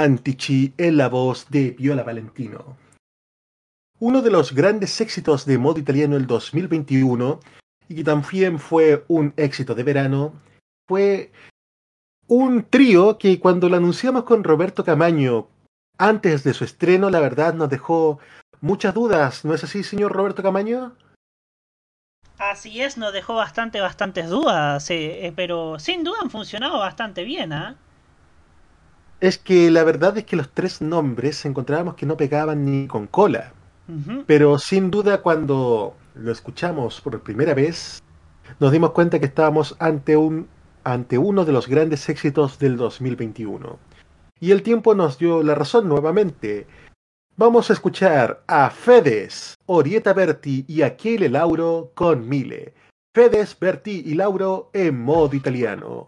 Romantici en la voz de Viola Valentino. Uno de los grandes éxitos de modo italiano el 2021, y que también fue un éxito de verano, fue un trío que cuando lo anunciamos con Roberto Camaño antes de su estreno, la verdad nos dejó muchas dudas. ¿No es así, señor Roberto Camaño? Así es, nos dejó bastante, bastantes dudas, eh, eh, pero sin duda han funcionado bastante bien, ¿ah? Es que la verdad es que los tres nombres encontrábamos que no pegaban ni con cola. Pero sin duda cuando lo escuchamos por primera vez, nos dimos cuenta que estábamos ante un ante uno de los grandes éxitos del 2021. Y el tiempo nos dio la razón nuevamente. Vamos a escuchar a Fedes, Orieta Berti y Achille Lauro con Mile. Fedes, Berti y Lauro en modo italiano.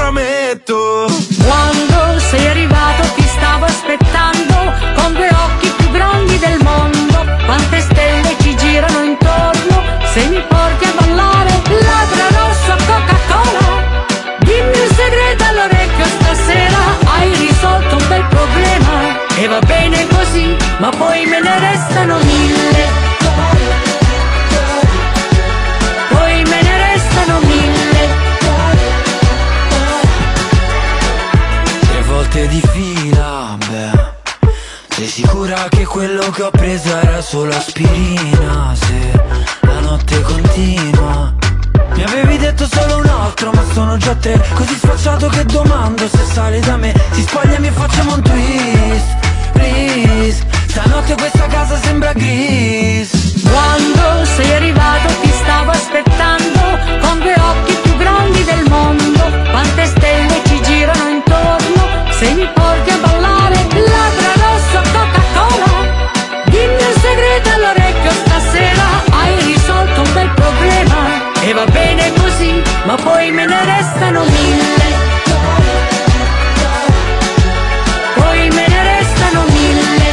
prometto Quando sei arrivato ti stavo aspettando con due occhi più grandi del mondo. Quante stelle ci girano intorno se mi porti a ballare ladra rosso Coca-Cola. Dimmi un segreto all'orecchio stasera, hai risolto un bel problema e va bene così, ma poi me ne restano Tre volte di fila, beh. Sei sicura che quello che ho preso era solo aspirina? Se la notte continua. Mi avevi detto solo un altro ma sono già tre. Così sfacciato che domando se sale da me. Si spogliami e facciamo un twist, please. Stanotte questa casa sembra gris. Quando sei arrivato ti stavo aspettando con due occhi se mi porti a ballare ladra rosso Coca-Cola. Dimmi un segreto all'orecchio stasera, hai risolto un bel problema e va bene così, ma poi me ne restano mille. Poi me ne restano mille.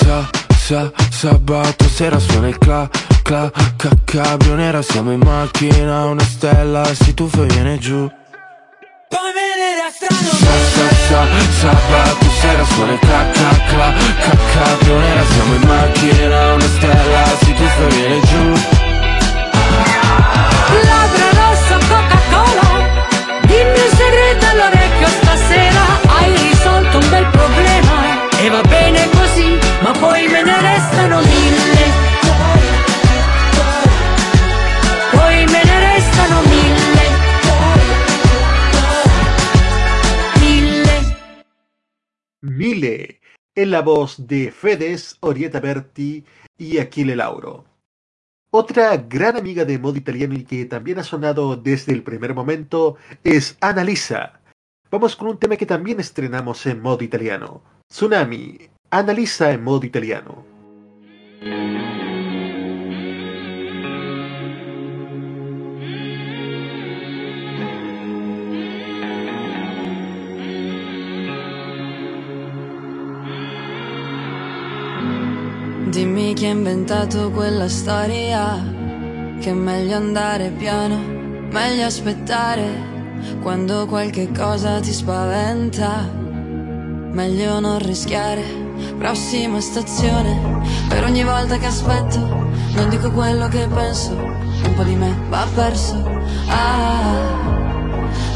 Sa, sa, sabato sera suona il cla, cla, ca, cabrio nera Siamo in macchina, una stella si tuffa e viene giù. Poi me ne restano Sa, sa, sa, sabato sera suona cla, cla, cla, ca, cabrio nera Siamo in macchina, una stella si tuffa e viene giù. Ladra rosso Coca-Cola. Dimmi un segreto all'orecchio stasera. Hai risolto un bel problema. E va bene così Ma poi me ne restano Mile, en la voz de Fedes, Orieta Berti y Aquile Lauro. Otra gran amiga de modo italiano y que también ha sonado desde el primer momento es Annalisa. Vamos con un tema que también estrenamos en modo italiano. Tsunami. Annalisa en modo italiano. Dimmi chi ha inventato quella storia Che è meglio andare piano, meglio aspettare Quando qualche cosa ti spaventa. Meglio non rischiare Prossima stazione Per ogni volta che aspetto Non dico quello che penso Un po' di me va perso. Ah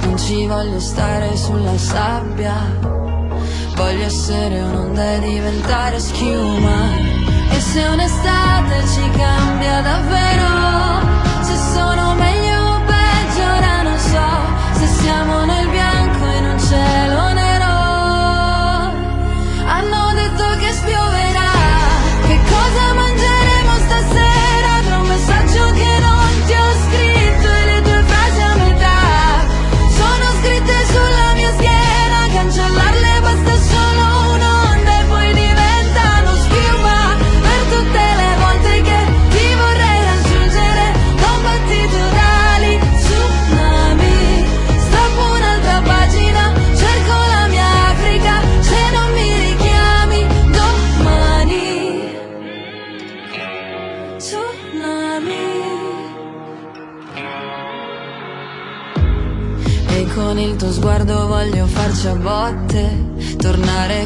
Non ci voglio stare sulla sabbia Voglio essere un'onda e diventare schiuma se un'estate ci cambia davvero, se sono meglio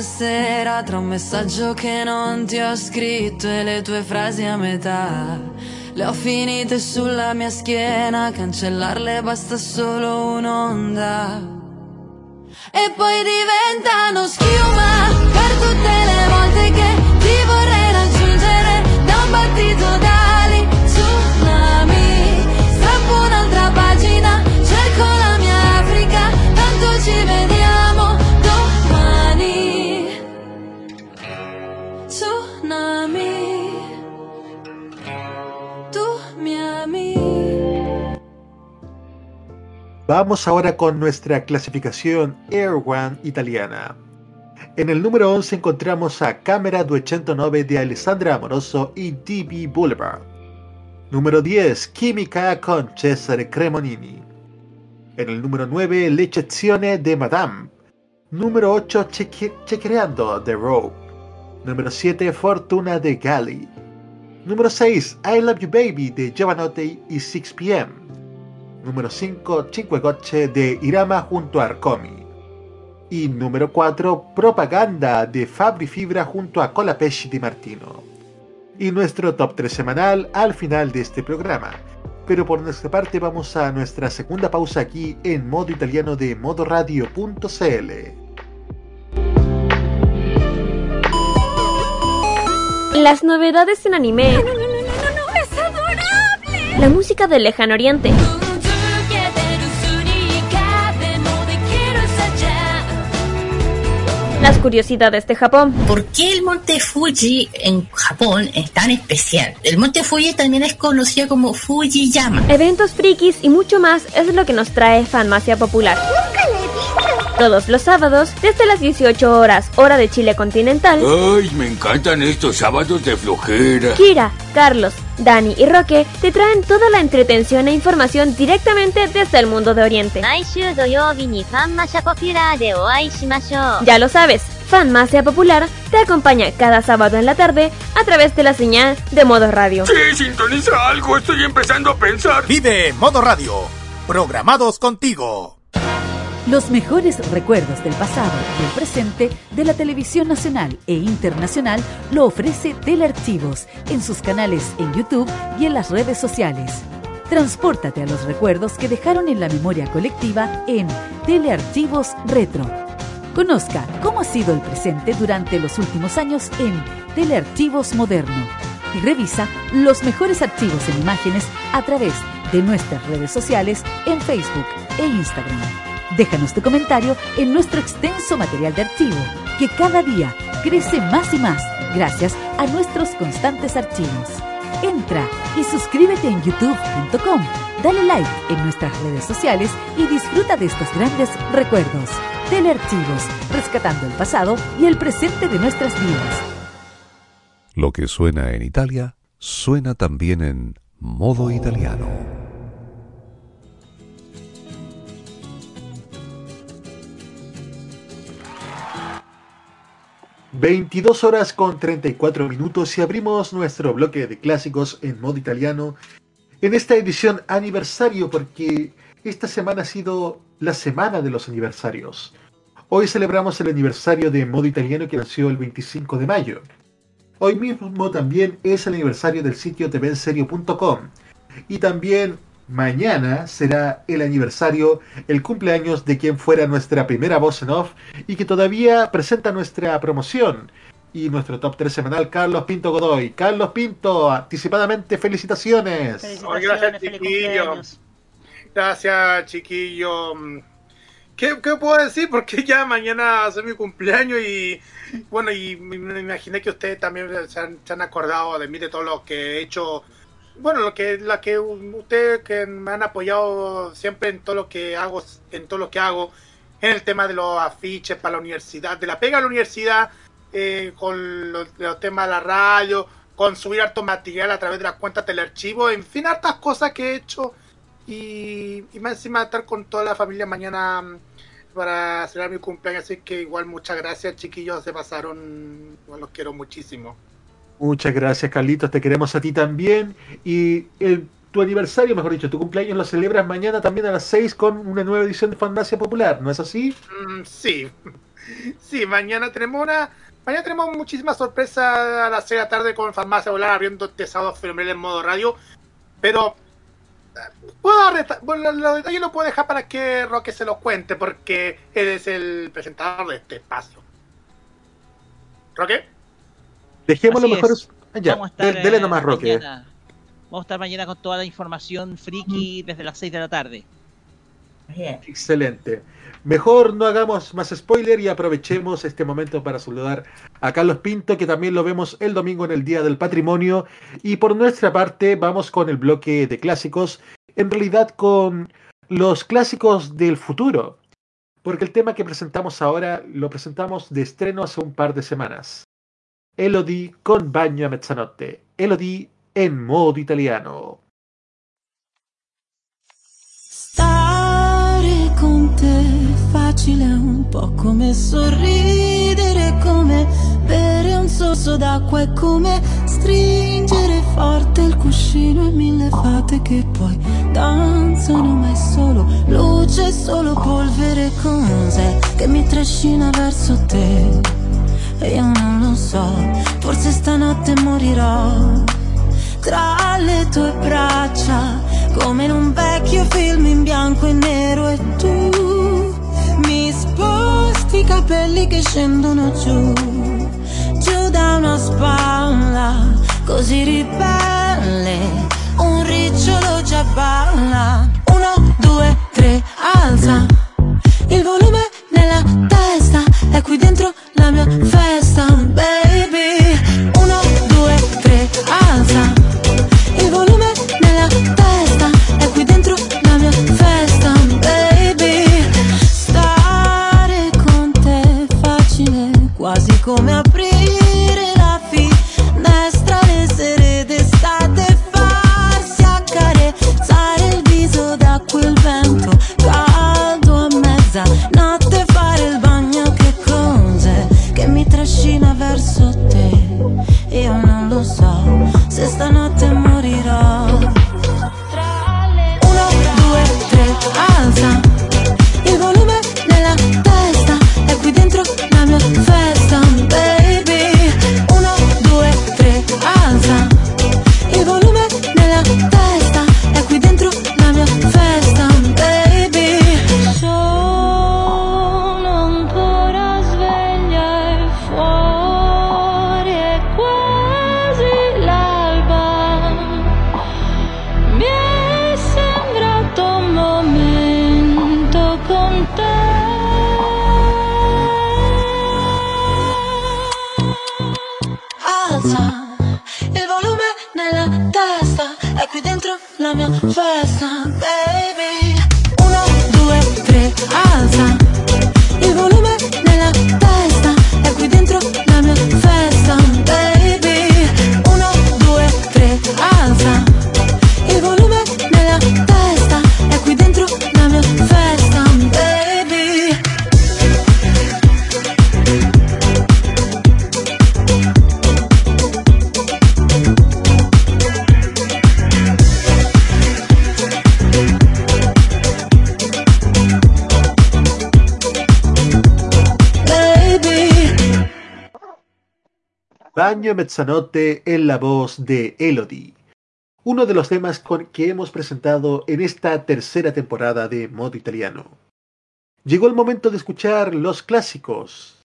stasera tra un messaggio che non ti ho scritto e le tue frasi a metà? Le ho finite sulla mia schiena, cancellarle basta solo un'onda. E poi diventano schiuma Vamos ahora con nuestra clasificación Air One italiana. En el número 11 encontramos a Cámara 209 de Alessandra Amoroso y DB Boulevard. Número 10, Química con Cesare Cremonini. En el número 9, L'Eccezione de Madame. Número 8, Cheque- Chequereando de Rope. Número 7, Fortuna de Gali. Número 6, I Love You Baby de Giovanotti y 6pm. Número 5, Cinque Gocce de Irama junto a Arcomi. Y número 4, Propaganda de Fabri Fibra junto a Colapesci di Martino. Y nuestro top 3 semanal al final de este programa. Pero por nuestra parte vamos a nuestra segunda pausa aquí en modo italiano de modoradio.cl. Las novedades en anime. ¡Es adorable! La música del lejano oriente. Las curiosidades de Japón. ¿Por qué el monte Fuji en Japón es tan especial? El monte Fuji también es conocido como Fujiyama. Eventos frikis y mucho más es lo que nos trae Fanmacia Popular todos los sábados desde las 18 horas, hora de Chile continental. ¡Ay, me encantan estos sábados de flojera! Kira, Carlos, Dani y Roque te traen toda la entretención e información directamente desde el mundo de Oriente. Ya lo sabes, Fanmasia Popular te acompaña cada sábado en la tarde a través de la señal de Modo Radio. Sí, sintoniza algo, estoy empezando a pensar. Vive Modo Radio, programados contigo. Los mejores recuerdos del pasado y el presente de la televisión nacional e internacional lo ofrece Telearchivos en sus canales en YouTube y en las redes sociales. Transpórtate a los recuerdos que dejaron en la memoria colectiva en Telearchivos Retro. Conozca cómo ha sido el presente durante los últimos años en Telearchivos Moderno y revisa los mejores archivos en imágenes a través de nuestras redes sociales en Facebook e Instagram. Déjanos tu comentario en nuestro extenso material de archivo, que cada día crece más y más gracias a nuestros constantes archivos. Entra y suscríbete en youtube.com, dale like en nuestras redes sociales y disfruta de estos grandes recuerdos. Telearchivos, rescatando el pasado y el presente de nuestras vidas. Lo que suena en Italia, suena también en modo italiano. ...22 horas con 34 minutos... ...y abrimos nuestro bloque de clásicos en modo italiano... ...en esta edición aniversario... ...porque esta semana ha sido la semana de los aniversarios... Hoy celebramos el aniversario de modo italiano que nació el 25 de mayo. Hoy mismo también es el aniversario del sitio tvenserio.com. Y también mañana será el aniversario, el cumpleaños de quien fuera nuestra primera voz en off y que todavía presenta nuestra promoción y nuestro top 3 semanal, Carlos Pinto Godoy. Carlos Pinto, anticipadamente felicitaciones. Gracias, chiquillo. Gracias, chiquillo. ¿Qué, ¿Qué puedo decir? Porque ya mañana va a ser mi cumpleaños y bueno, y me me imaginé que ustedes también se han, se han acordado de mí, de todo lo que he hecho. Bueno, lo que, la que ustedes que me han apoyado siempre en todo lo que hago, en todo lo que hago, en el tema de los afiches para la universidad, de la pega a la universidad, eh, con los, temas de la radio, con subir harto material a través de la cuenta telearchivo, en fin, hartas cosas que he hecho y, y más encima estar con toda la familia mañana mm, para celebrar mi cumpleaños, así que igual muchas gracias chiquillos, se pasaron, los quiero muchísimo. Muchas gracias, Carlitos. Te queremos a ti también. Y el, tu aniversario, mejor dicho, tu cumpleaños lo celebras mañana también a las 6 con una nueva edición de Farmacia Popular, ¿no es así? Mm, sí, [laughs] sí, mañana tenemos una... Mañana tenemos muchísimas sorpresas a las 6 de la tarde con Farmacia Volar abriendo este sábado en modo radio. Pero puedo bueno, los detalles lo puedo dejar para que Roque se lo cuente porque él es el presentador de este espacio. ¿Roque? Dejemos lo Así mejor. es. Ah, Ya, Vamos a estar, de- dele eh, nomás, Roque. mañana. Vamos a estar mañana con toda la información friki desde las 6 de la tarde. Excelente. Mejor no hagamos más spoiler y aprovechemos este momento para saludar a Carlos Pinto, que también lo vemos el domingo en el Día del Patrimonio. Y por nuestra parte, vamos con el bloque de clásicos, en realidad con los clásicos del futuro. Porque el tema que presentamos ahora lo presentamos de estreno hace un par de semanas. Elodie con Bagno a Mezzanotte. Elodie en modo italiano. Stare con te facile è un po' come sorridere, come bere un sorso d'acqua, è come stringere forte il cuscino e mille fate che poi danzano, ma è solo luce, solo polvere cos'è che mi trascina verso te. Io non lo so, forse stanotte morirò tra le tue braccia, come in un vecchio film in bianco e nero e tu mi sposti i capelli che scendono giù, giù da una spalla, così ribelle, un ricciolo già balla, uno, due, tre, alza, il volume nella testa, è qui dentro I'm your first time, baby. Baño Mezzanotte en la voz de Elodie. Uno de los temas con que hemos presentado en esta tercera temporada de Modo Italiano. Llegó el momento de escuchar los clásicos.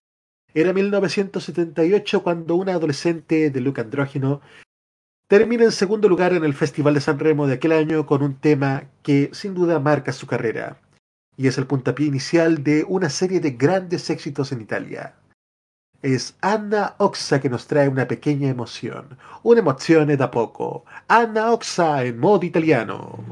Era 1978 cuando una adolescente de look andrógeno termina en segundo lugar en el Festival de San Remo de aquel año con un tema que sin duda marca su carrera y es el puntapié inicial de una serie de grandes éxitos en Italia. Es Anna Oxa que nos trae una pequeña emoción, una emoción da poco. Anna Oxa en modo italiano.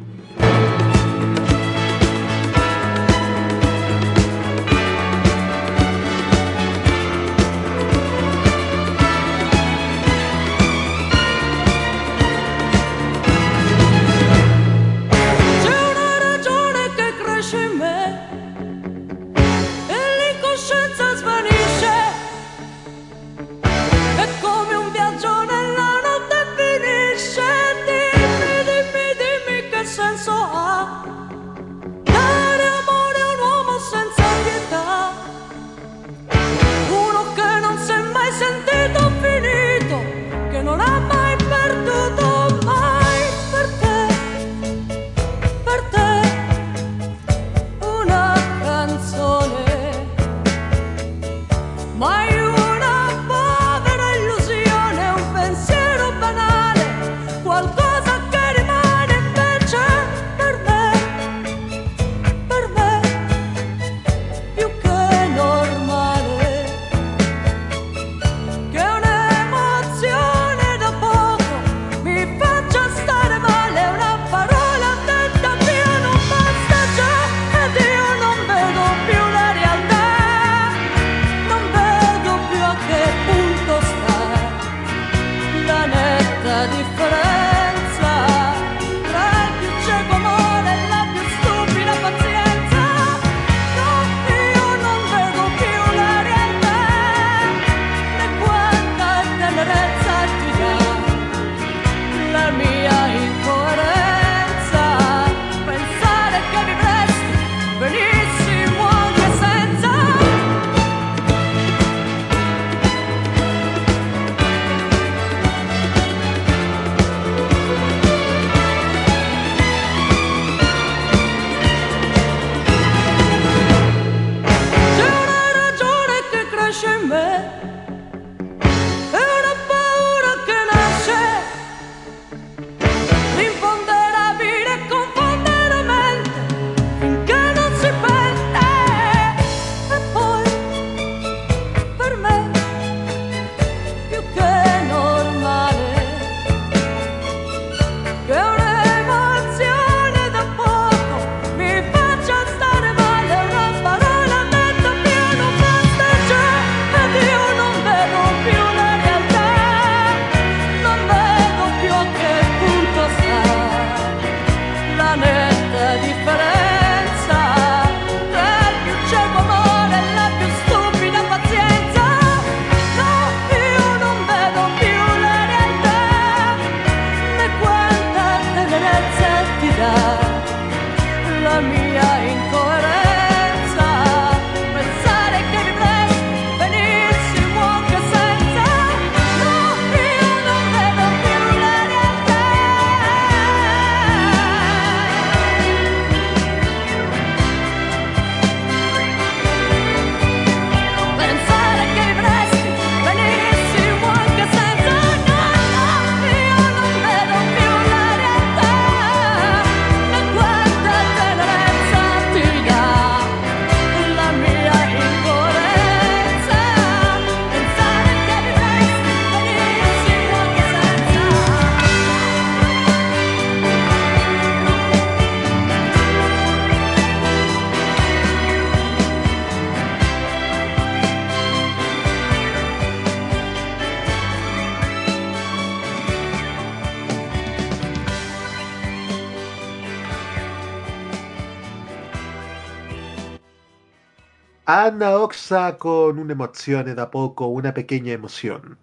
Anna Oxa con una emozione da poco, una pequeña emoción.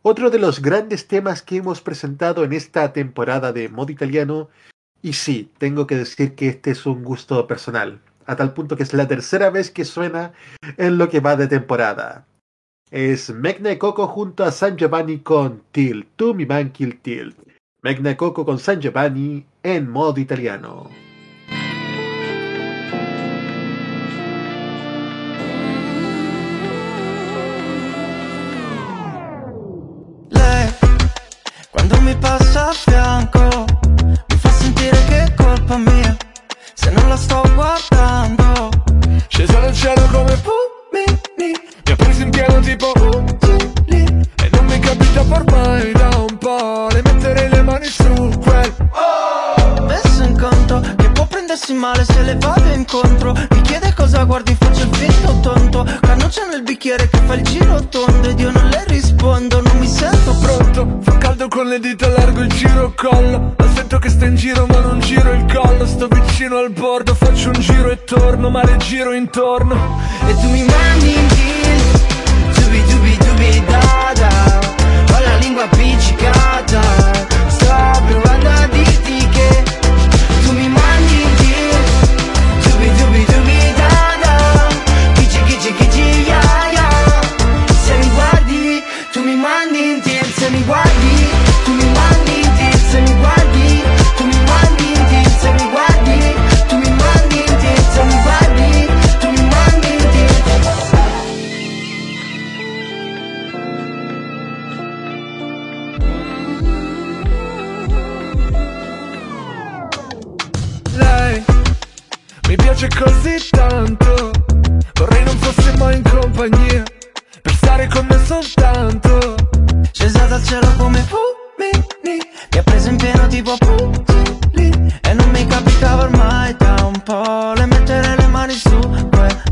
Otro de los grandes temas que hemos presentado en esta temporada de modo italiano, y sí, tengo que decir que este es un gusto personal, a tal punto que es la tercera vez que suena en lo que va de temporada. Es Megna Coco junto a San Giovanni con Tilt, Tu mi man kill Tilt. Megna Coco con San Giovanni en modo italiano. Quando mi passa a fianco, mi fa sentire che è colpa mia, se non la sto guardando. Scesa dal cielo come pumini Mi ha preso in pieno tipo Uzuli E non mi capita ormai da un po' Le metterei le mani su quel Messo in conto prendersi male se le vado incontro. Mi chiede cosa guardi, faccio il finto tonto. Cannuccia nel bicchiere che fa il giro tondo. Ed io non le rispondo, non mi sento pronto. Fa caldo con le dita, largo il giro collo. Lo sento che sta in giro ma non giro il collo. Sto vicino al bordo, faccio un giro e torno Ma le giro intorno. E tu mi mandi in tilt Dubi dubi dubi da da. Ho la lingua appiccicata mi piace così tanto. Vorrei non fosse mai in compagnia. Per stare con me soltanto. Scesa dal cielo come fulmini Mi ha preso in pieno tipo puzzoli E non mi capitava ormai da un po' Le mettere le mani su quel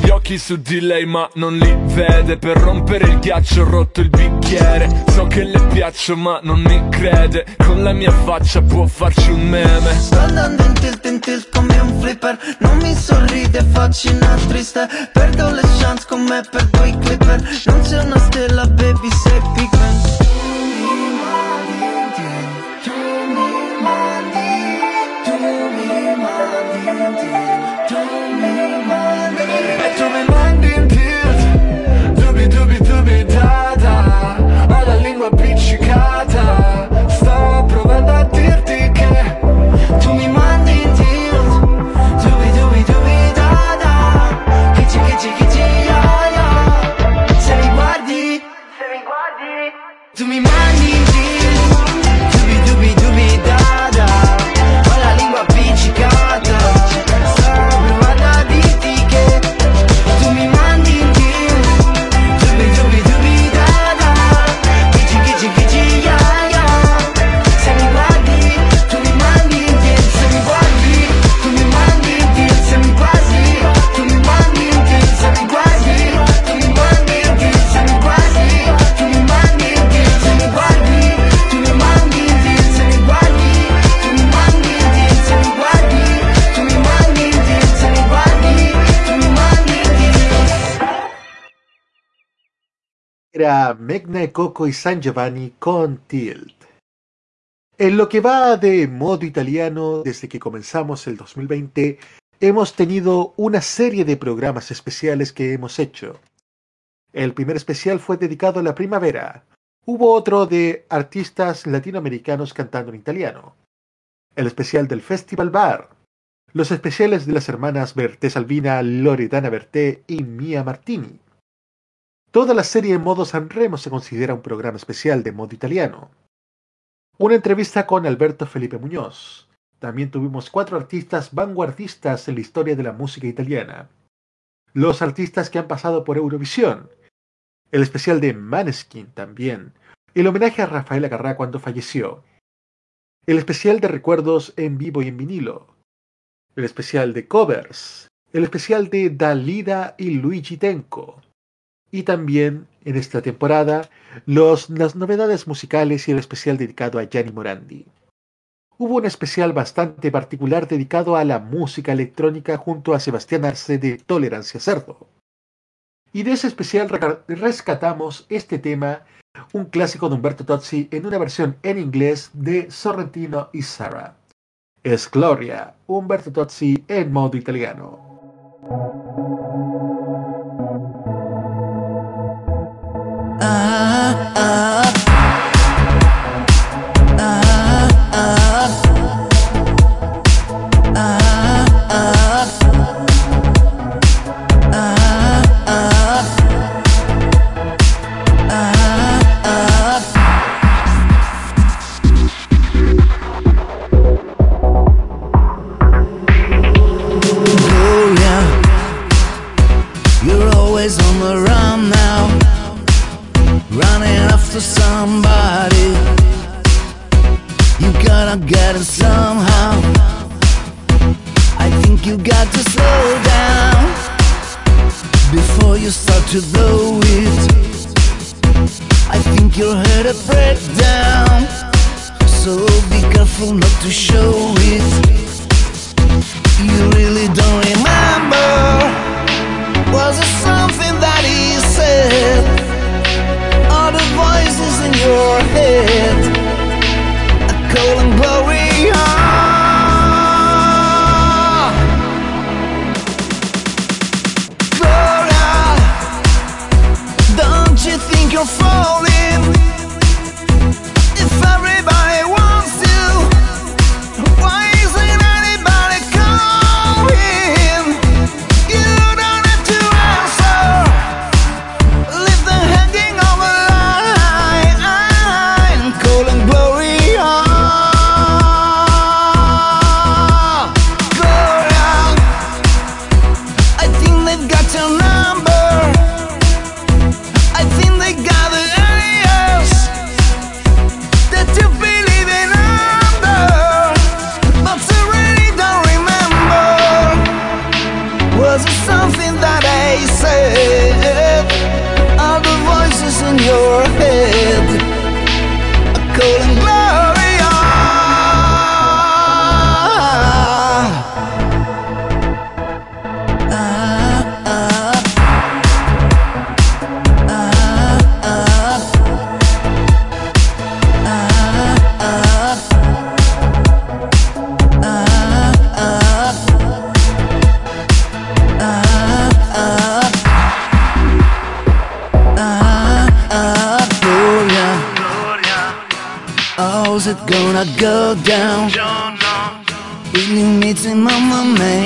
Gli occhi su di lei ma non li vede. Per rompere il ghiaccio ho rotto il bicchiere So che le piaccio ma non mi crede. Con la mia faccia può farci un meme. Sto andando in tilt in tilt come un flipper. Non mi sorride, faccio una triste. Perdo le chance con me, perdo i clipper. Non sei una stella baby, sei pigment Era Megna Coco y San Giovanni con Tilt. En lo que va de modo italiano, desde que comenzamos el 2020, hemos tenido una serie de programas especiales que hemos hecho. El primer especial fue dedicado a la primavera. Hubo otro de artistas latinoamericanos cantando en italiano. El especial del Festival Bar. Los especiales de las hermanas Berté Salvina, Loredana Berté y Mia Martini. Toda la serie en modo Sanremo se considera un programa especial de modo italiano. Una entrevista con Alberto Felipe Muñoz. También tuvimos cuatro artistas vanguardistas en la historia de la música italiana. Los artistas que han pasado por Eurovisión. El especial de Maneskin también. El homenaje a Rafael Agarrá cuando falleció. El especial de recuerdos en vivo y en vinilo. El especial de covers. El especial de Dalida y Luigi Tenco y también en esta temporada los, las novedades musicales y el especial dedicado a Gianni Morandi. hubo un especial bastante particular dedicado a la música electrónica junto a Sebastián Arce de Tolerancia Cerdo. Y de ese especial rescatamos este tema, un clásico de Humberto Tozzi en una versión en inglés de Sorrentino y Sara. Es Gloria, Humberto Tozzi en modo italiano. Ah, you start to blow it. I think you're headed break down, so be careful not to show it. You really don't remember. Was it something that he said? Are the voices in your head? A cold and glory.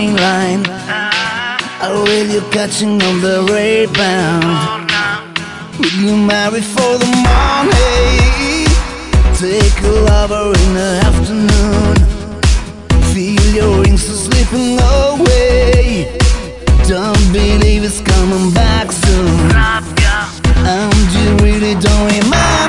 The line? Or will you catching on the rebound? Will you marry for the money? Take a lover in the afternoon. Feel your rings are slipping away. Don't believe it's coming back soon. And you really don't remember.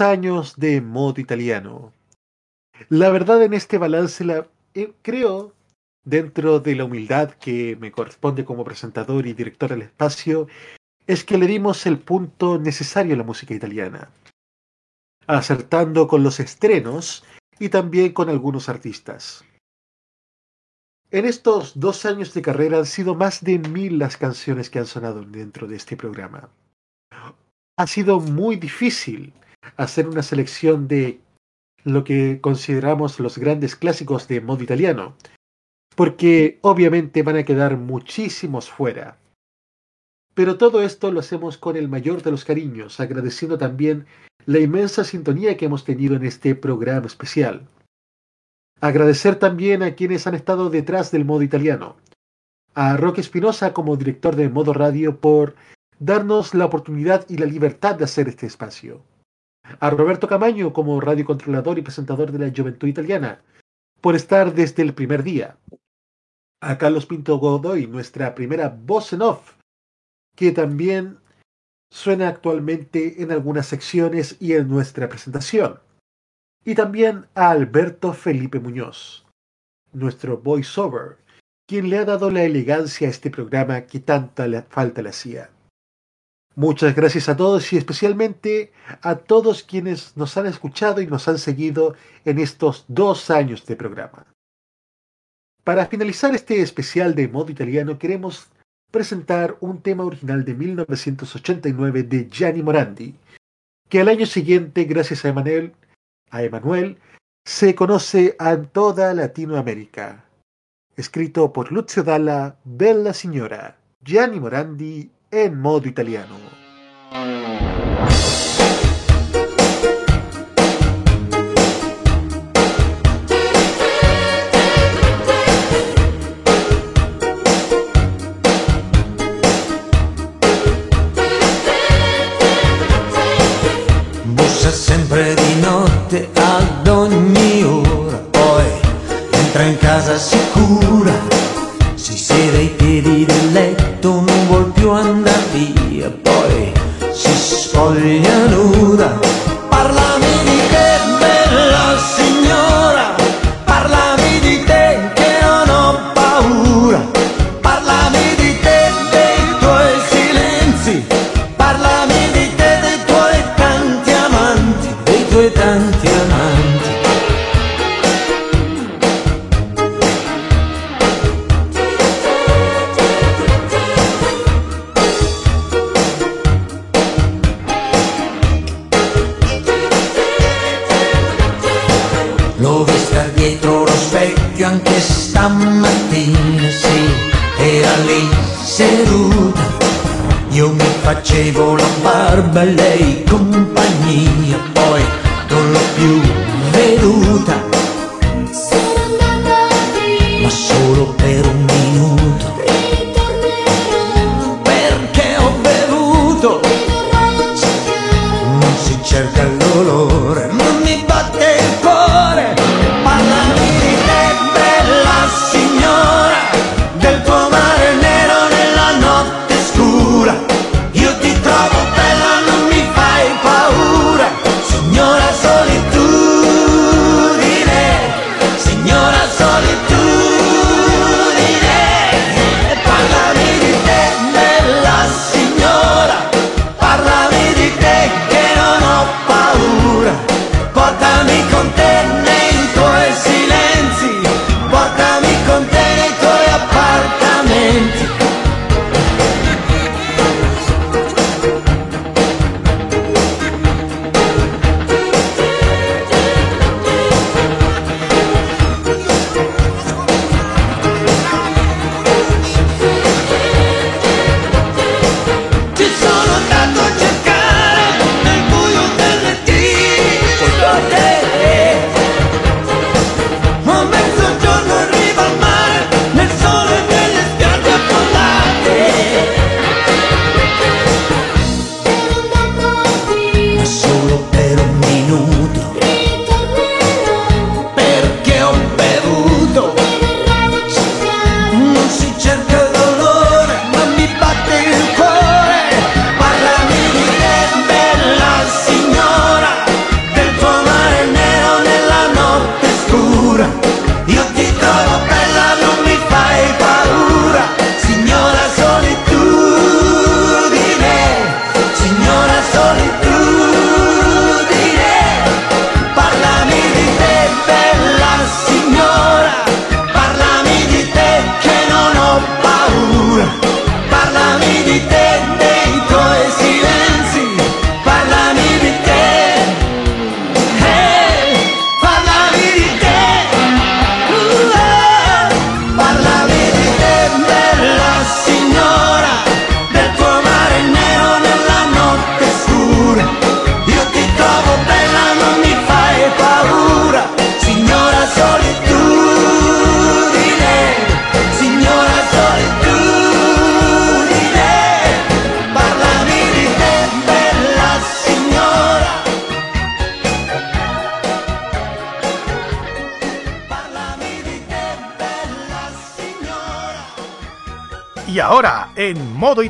años de modo italiano. La verdad en este balance la eh, creo, dentro de la humildad que me corresponde como presentador y director del espacio, es que le dimos el punto necesario a la música italiana, acertando con los estrenos y también con algunos artistas. En estos dos años de carrera han sido más de mil las canciones que han sonado dentro de este programa. Ha sido muy difícil hacer una selección de lo que consideramos los grandes clásicos de modo italiano, porque obviamente van a quedar muchísimos fuera. Pero todo esto lo hacemos con el mayor de los cariños, agradeciendo también la inmensa sintonía que hemos tenido en este programa especial. Agradecer también a quienes han estado detrás del modo italiano. A Roque Espinosa como director de Modo Radio por darnos la oportunidad y la libertad de hacer este espacio. A Roberto Camaño como radiocontrolador y presentador de la Juventud Italiana por estar desde el primer día. A Carlos Pinto Godoy, nuestra primera voz en off, que también suena actualmente en algunas secciones y en nuestra presentación. Y también a Alberto Felipe Muñoz, nuestro voiceover, quien le ha dado la elegancia a este programa que tanta falta le hacía. Muchas gracias a todos y especialmente a todos quienes nos han escuchado y nos han seguido en estos dos años de programa. Para finalizar este especial de modo italiano queremos presentar un tema original de 1989 de Gianni Morandi, que al año siguiente, gracias a Emanuel, a se conoce en toda Latinoamérica. Escrito por Lucio Dalla, Bella Signora, Gianni Morandi en modo italiano. Bussa sempre di notte ad ogni ora, poi entra in casa sicura, più andati e poi si spoglia nuda. Facevo la barba e lei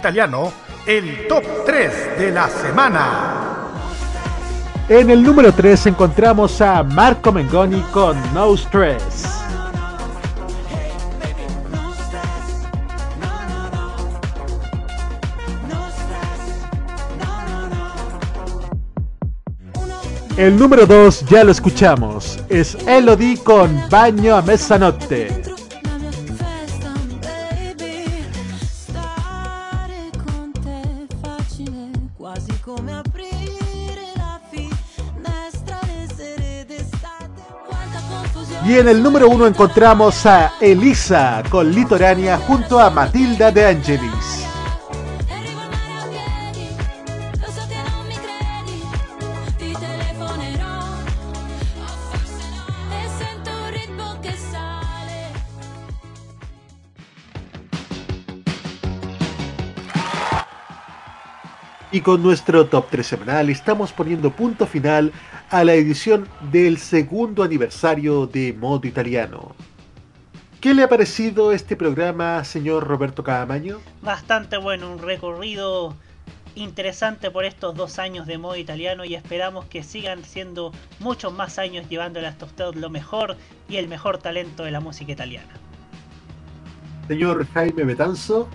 italiano, el top 3 de la semana. En el número 3 encontramos a Marco Mengoni con No Stress. El número 2 ya lo escuchamos, es Elodie con Baño a Mezzanotte. Y en el número 1 encontramos a Elisa con Litorania junto a Matilda de Angelis. Y con nuestro top 3 semanal estamos poniendo punto final a la edición del segundo aniversario de Modo Italiano. ¿Qué le ha parecido este programa, señor Roberto Cadamaño? Bastante bueno, un recorrido interesante por estos dos años de modo italiano y esperamos que sigan siendo muchos más años llevándole hasta usted lo mejor y el mejor talento de la música italiana. Señor Jaime Betanzo.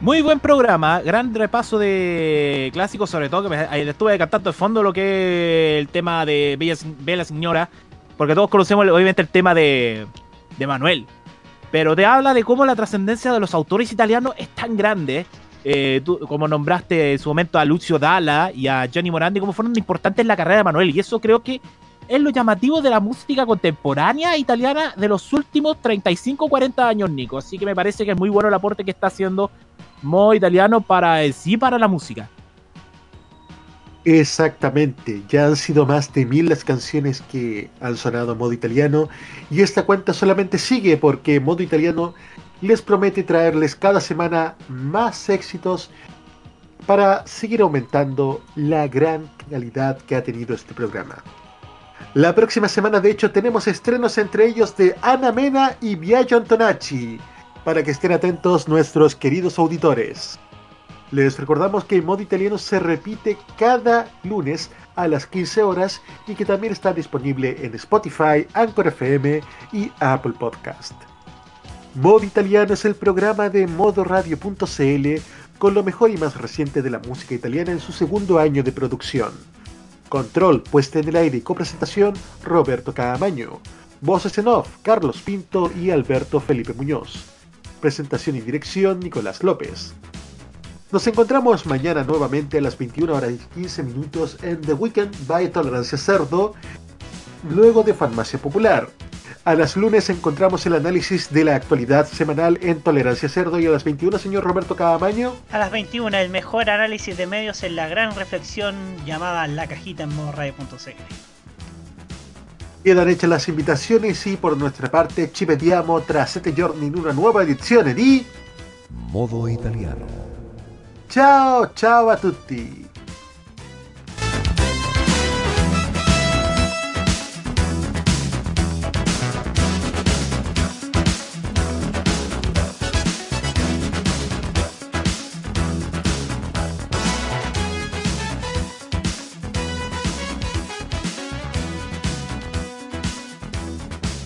Muy buen programa, gran repaso de clásicos, sobre todo que me, estuve cantando de fondo lo que es el tema de Bella, Bella Señora, porque todos conocemos obviamente el tema de, de Manuel, pero te habla de cómo la trascendencia de los autores italianos es tan grande, eh, tú, como nombraste en su momento a Lucio Dalla y a Gianni Morandi, como fueron importantes en la carrera de Manuel, y eso creo que es lo llamativo de la música contemporánea italiana de los últimos 35-40 años, Nico, así que me parece que es muy bueno el aporte que está haciendo modo italiano para eh, sí para la música. Exactamente, ya han sido más de mil las canciones que han sonado modo italiano y esta cuenta solamente sigue porque modo italiano les promete traerles cada semana más éxitos para seguir aumentando la gran calidad que ha tenido este programa. La próxima semana de hecho tenemos estrenos entre ellos de Ana Mena y Biagio Antonacci, para que estén atentos nuestros queridos auditores. Les recordamos que modo italiano se repite cada lunes a las 15 horas y que también está disponible en Spotify, Anchor FM y Apple Podcast. Modo Italiano es el programa de modoradio.cl con lo mejor y más reciente de la música italiana en su segundo año de producción. Control, puesta en el aire y copresentación, Roberto Caamaño. Voces en off, Carlos Pinto y Alberto Felipe Muñoz. Presentación y dirección, Nicolás López. Nos encontramos mañana nuevamente a las 21 horas y 15 minutos en The Weekend by Tolerancia Cerdo, luego de Farmacia Popular. A las lunes encontramos el análisis de la actualidad semanal en Tolerancia Cerdo y a las 21, señor Roberto Cadamaño. A las 21, el mejor análisis de medios en la gran reflexión llamada La Cajita en modoradio.cl. Quedan hechas las invitaciones y por nuestra parte ci vediamo tra sette giorni in una nuova edizione di Modo italiano. Ciao ciao a tutti!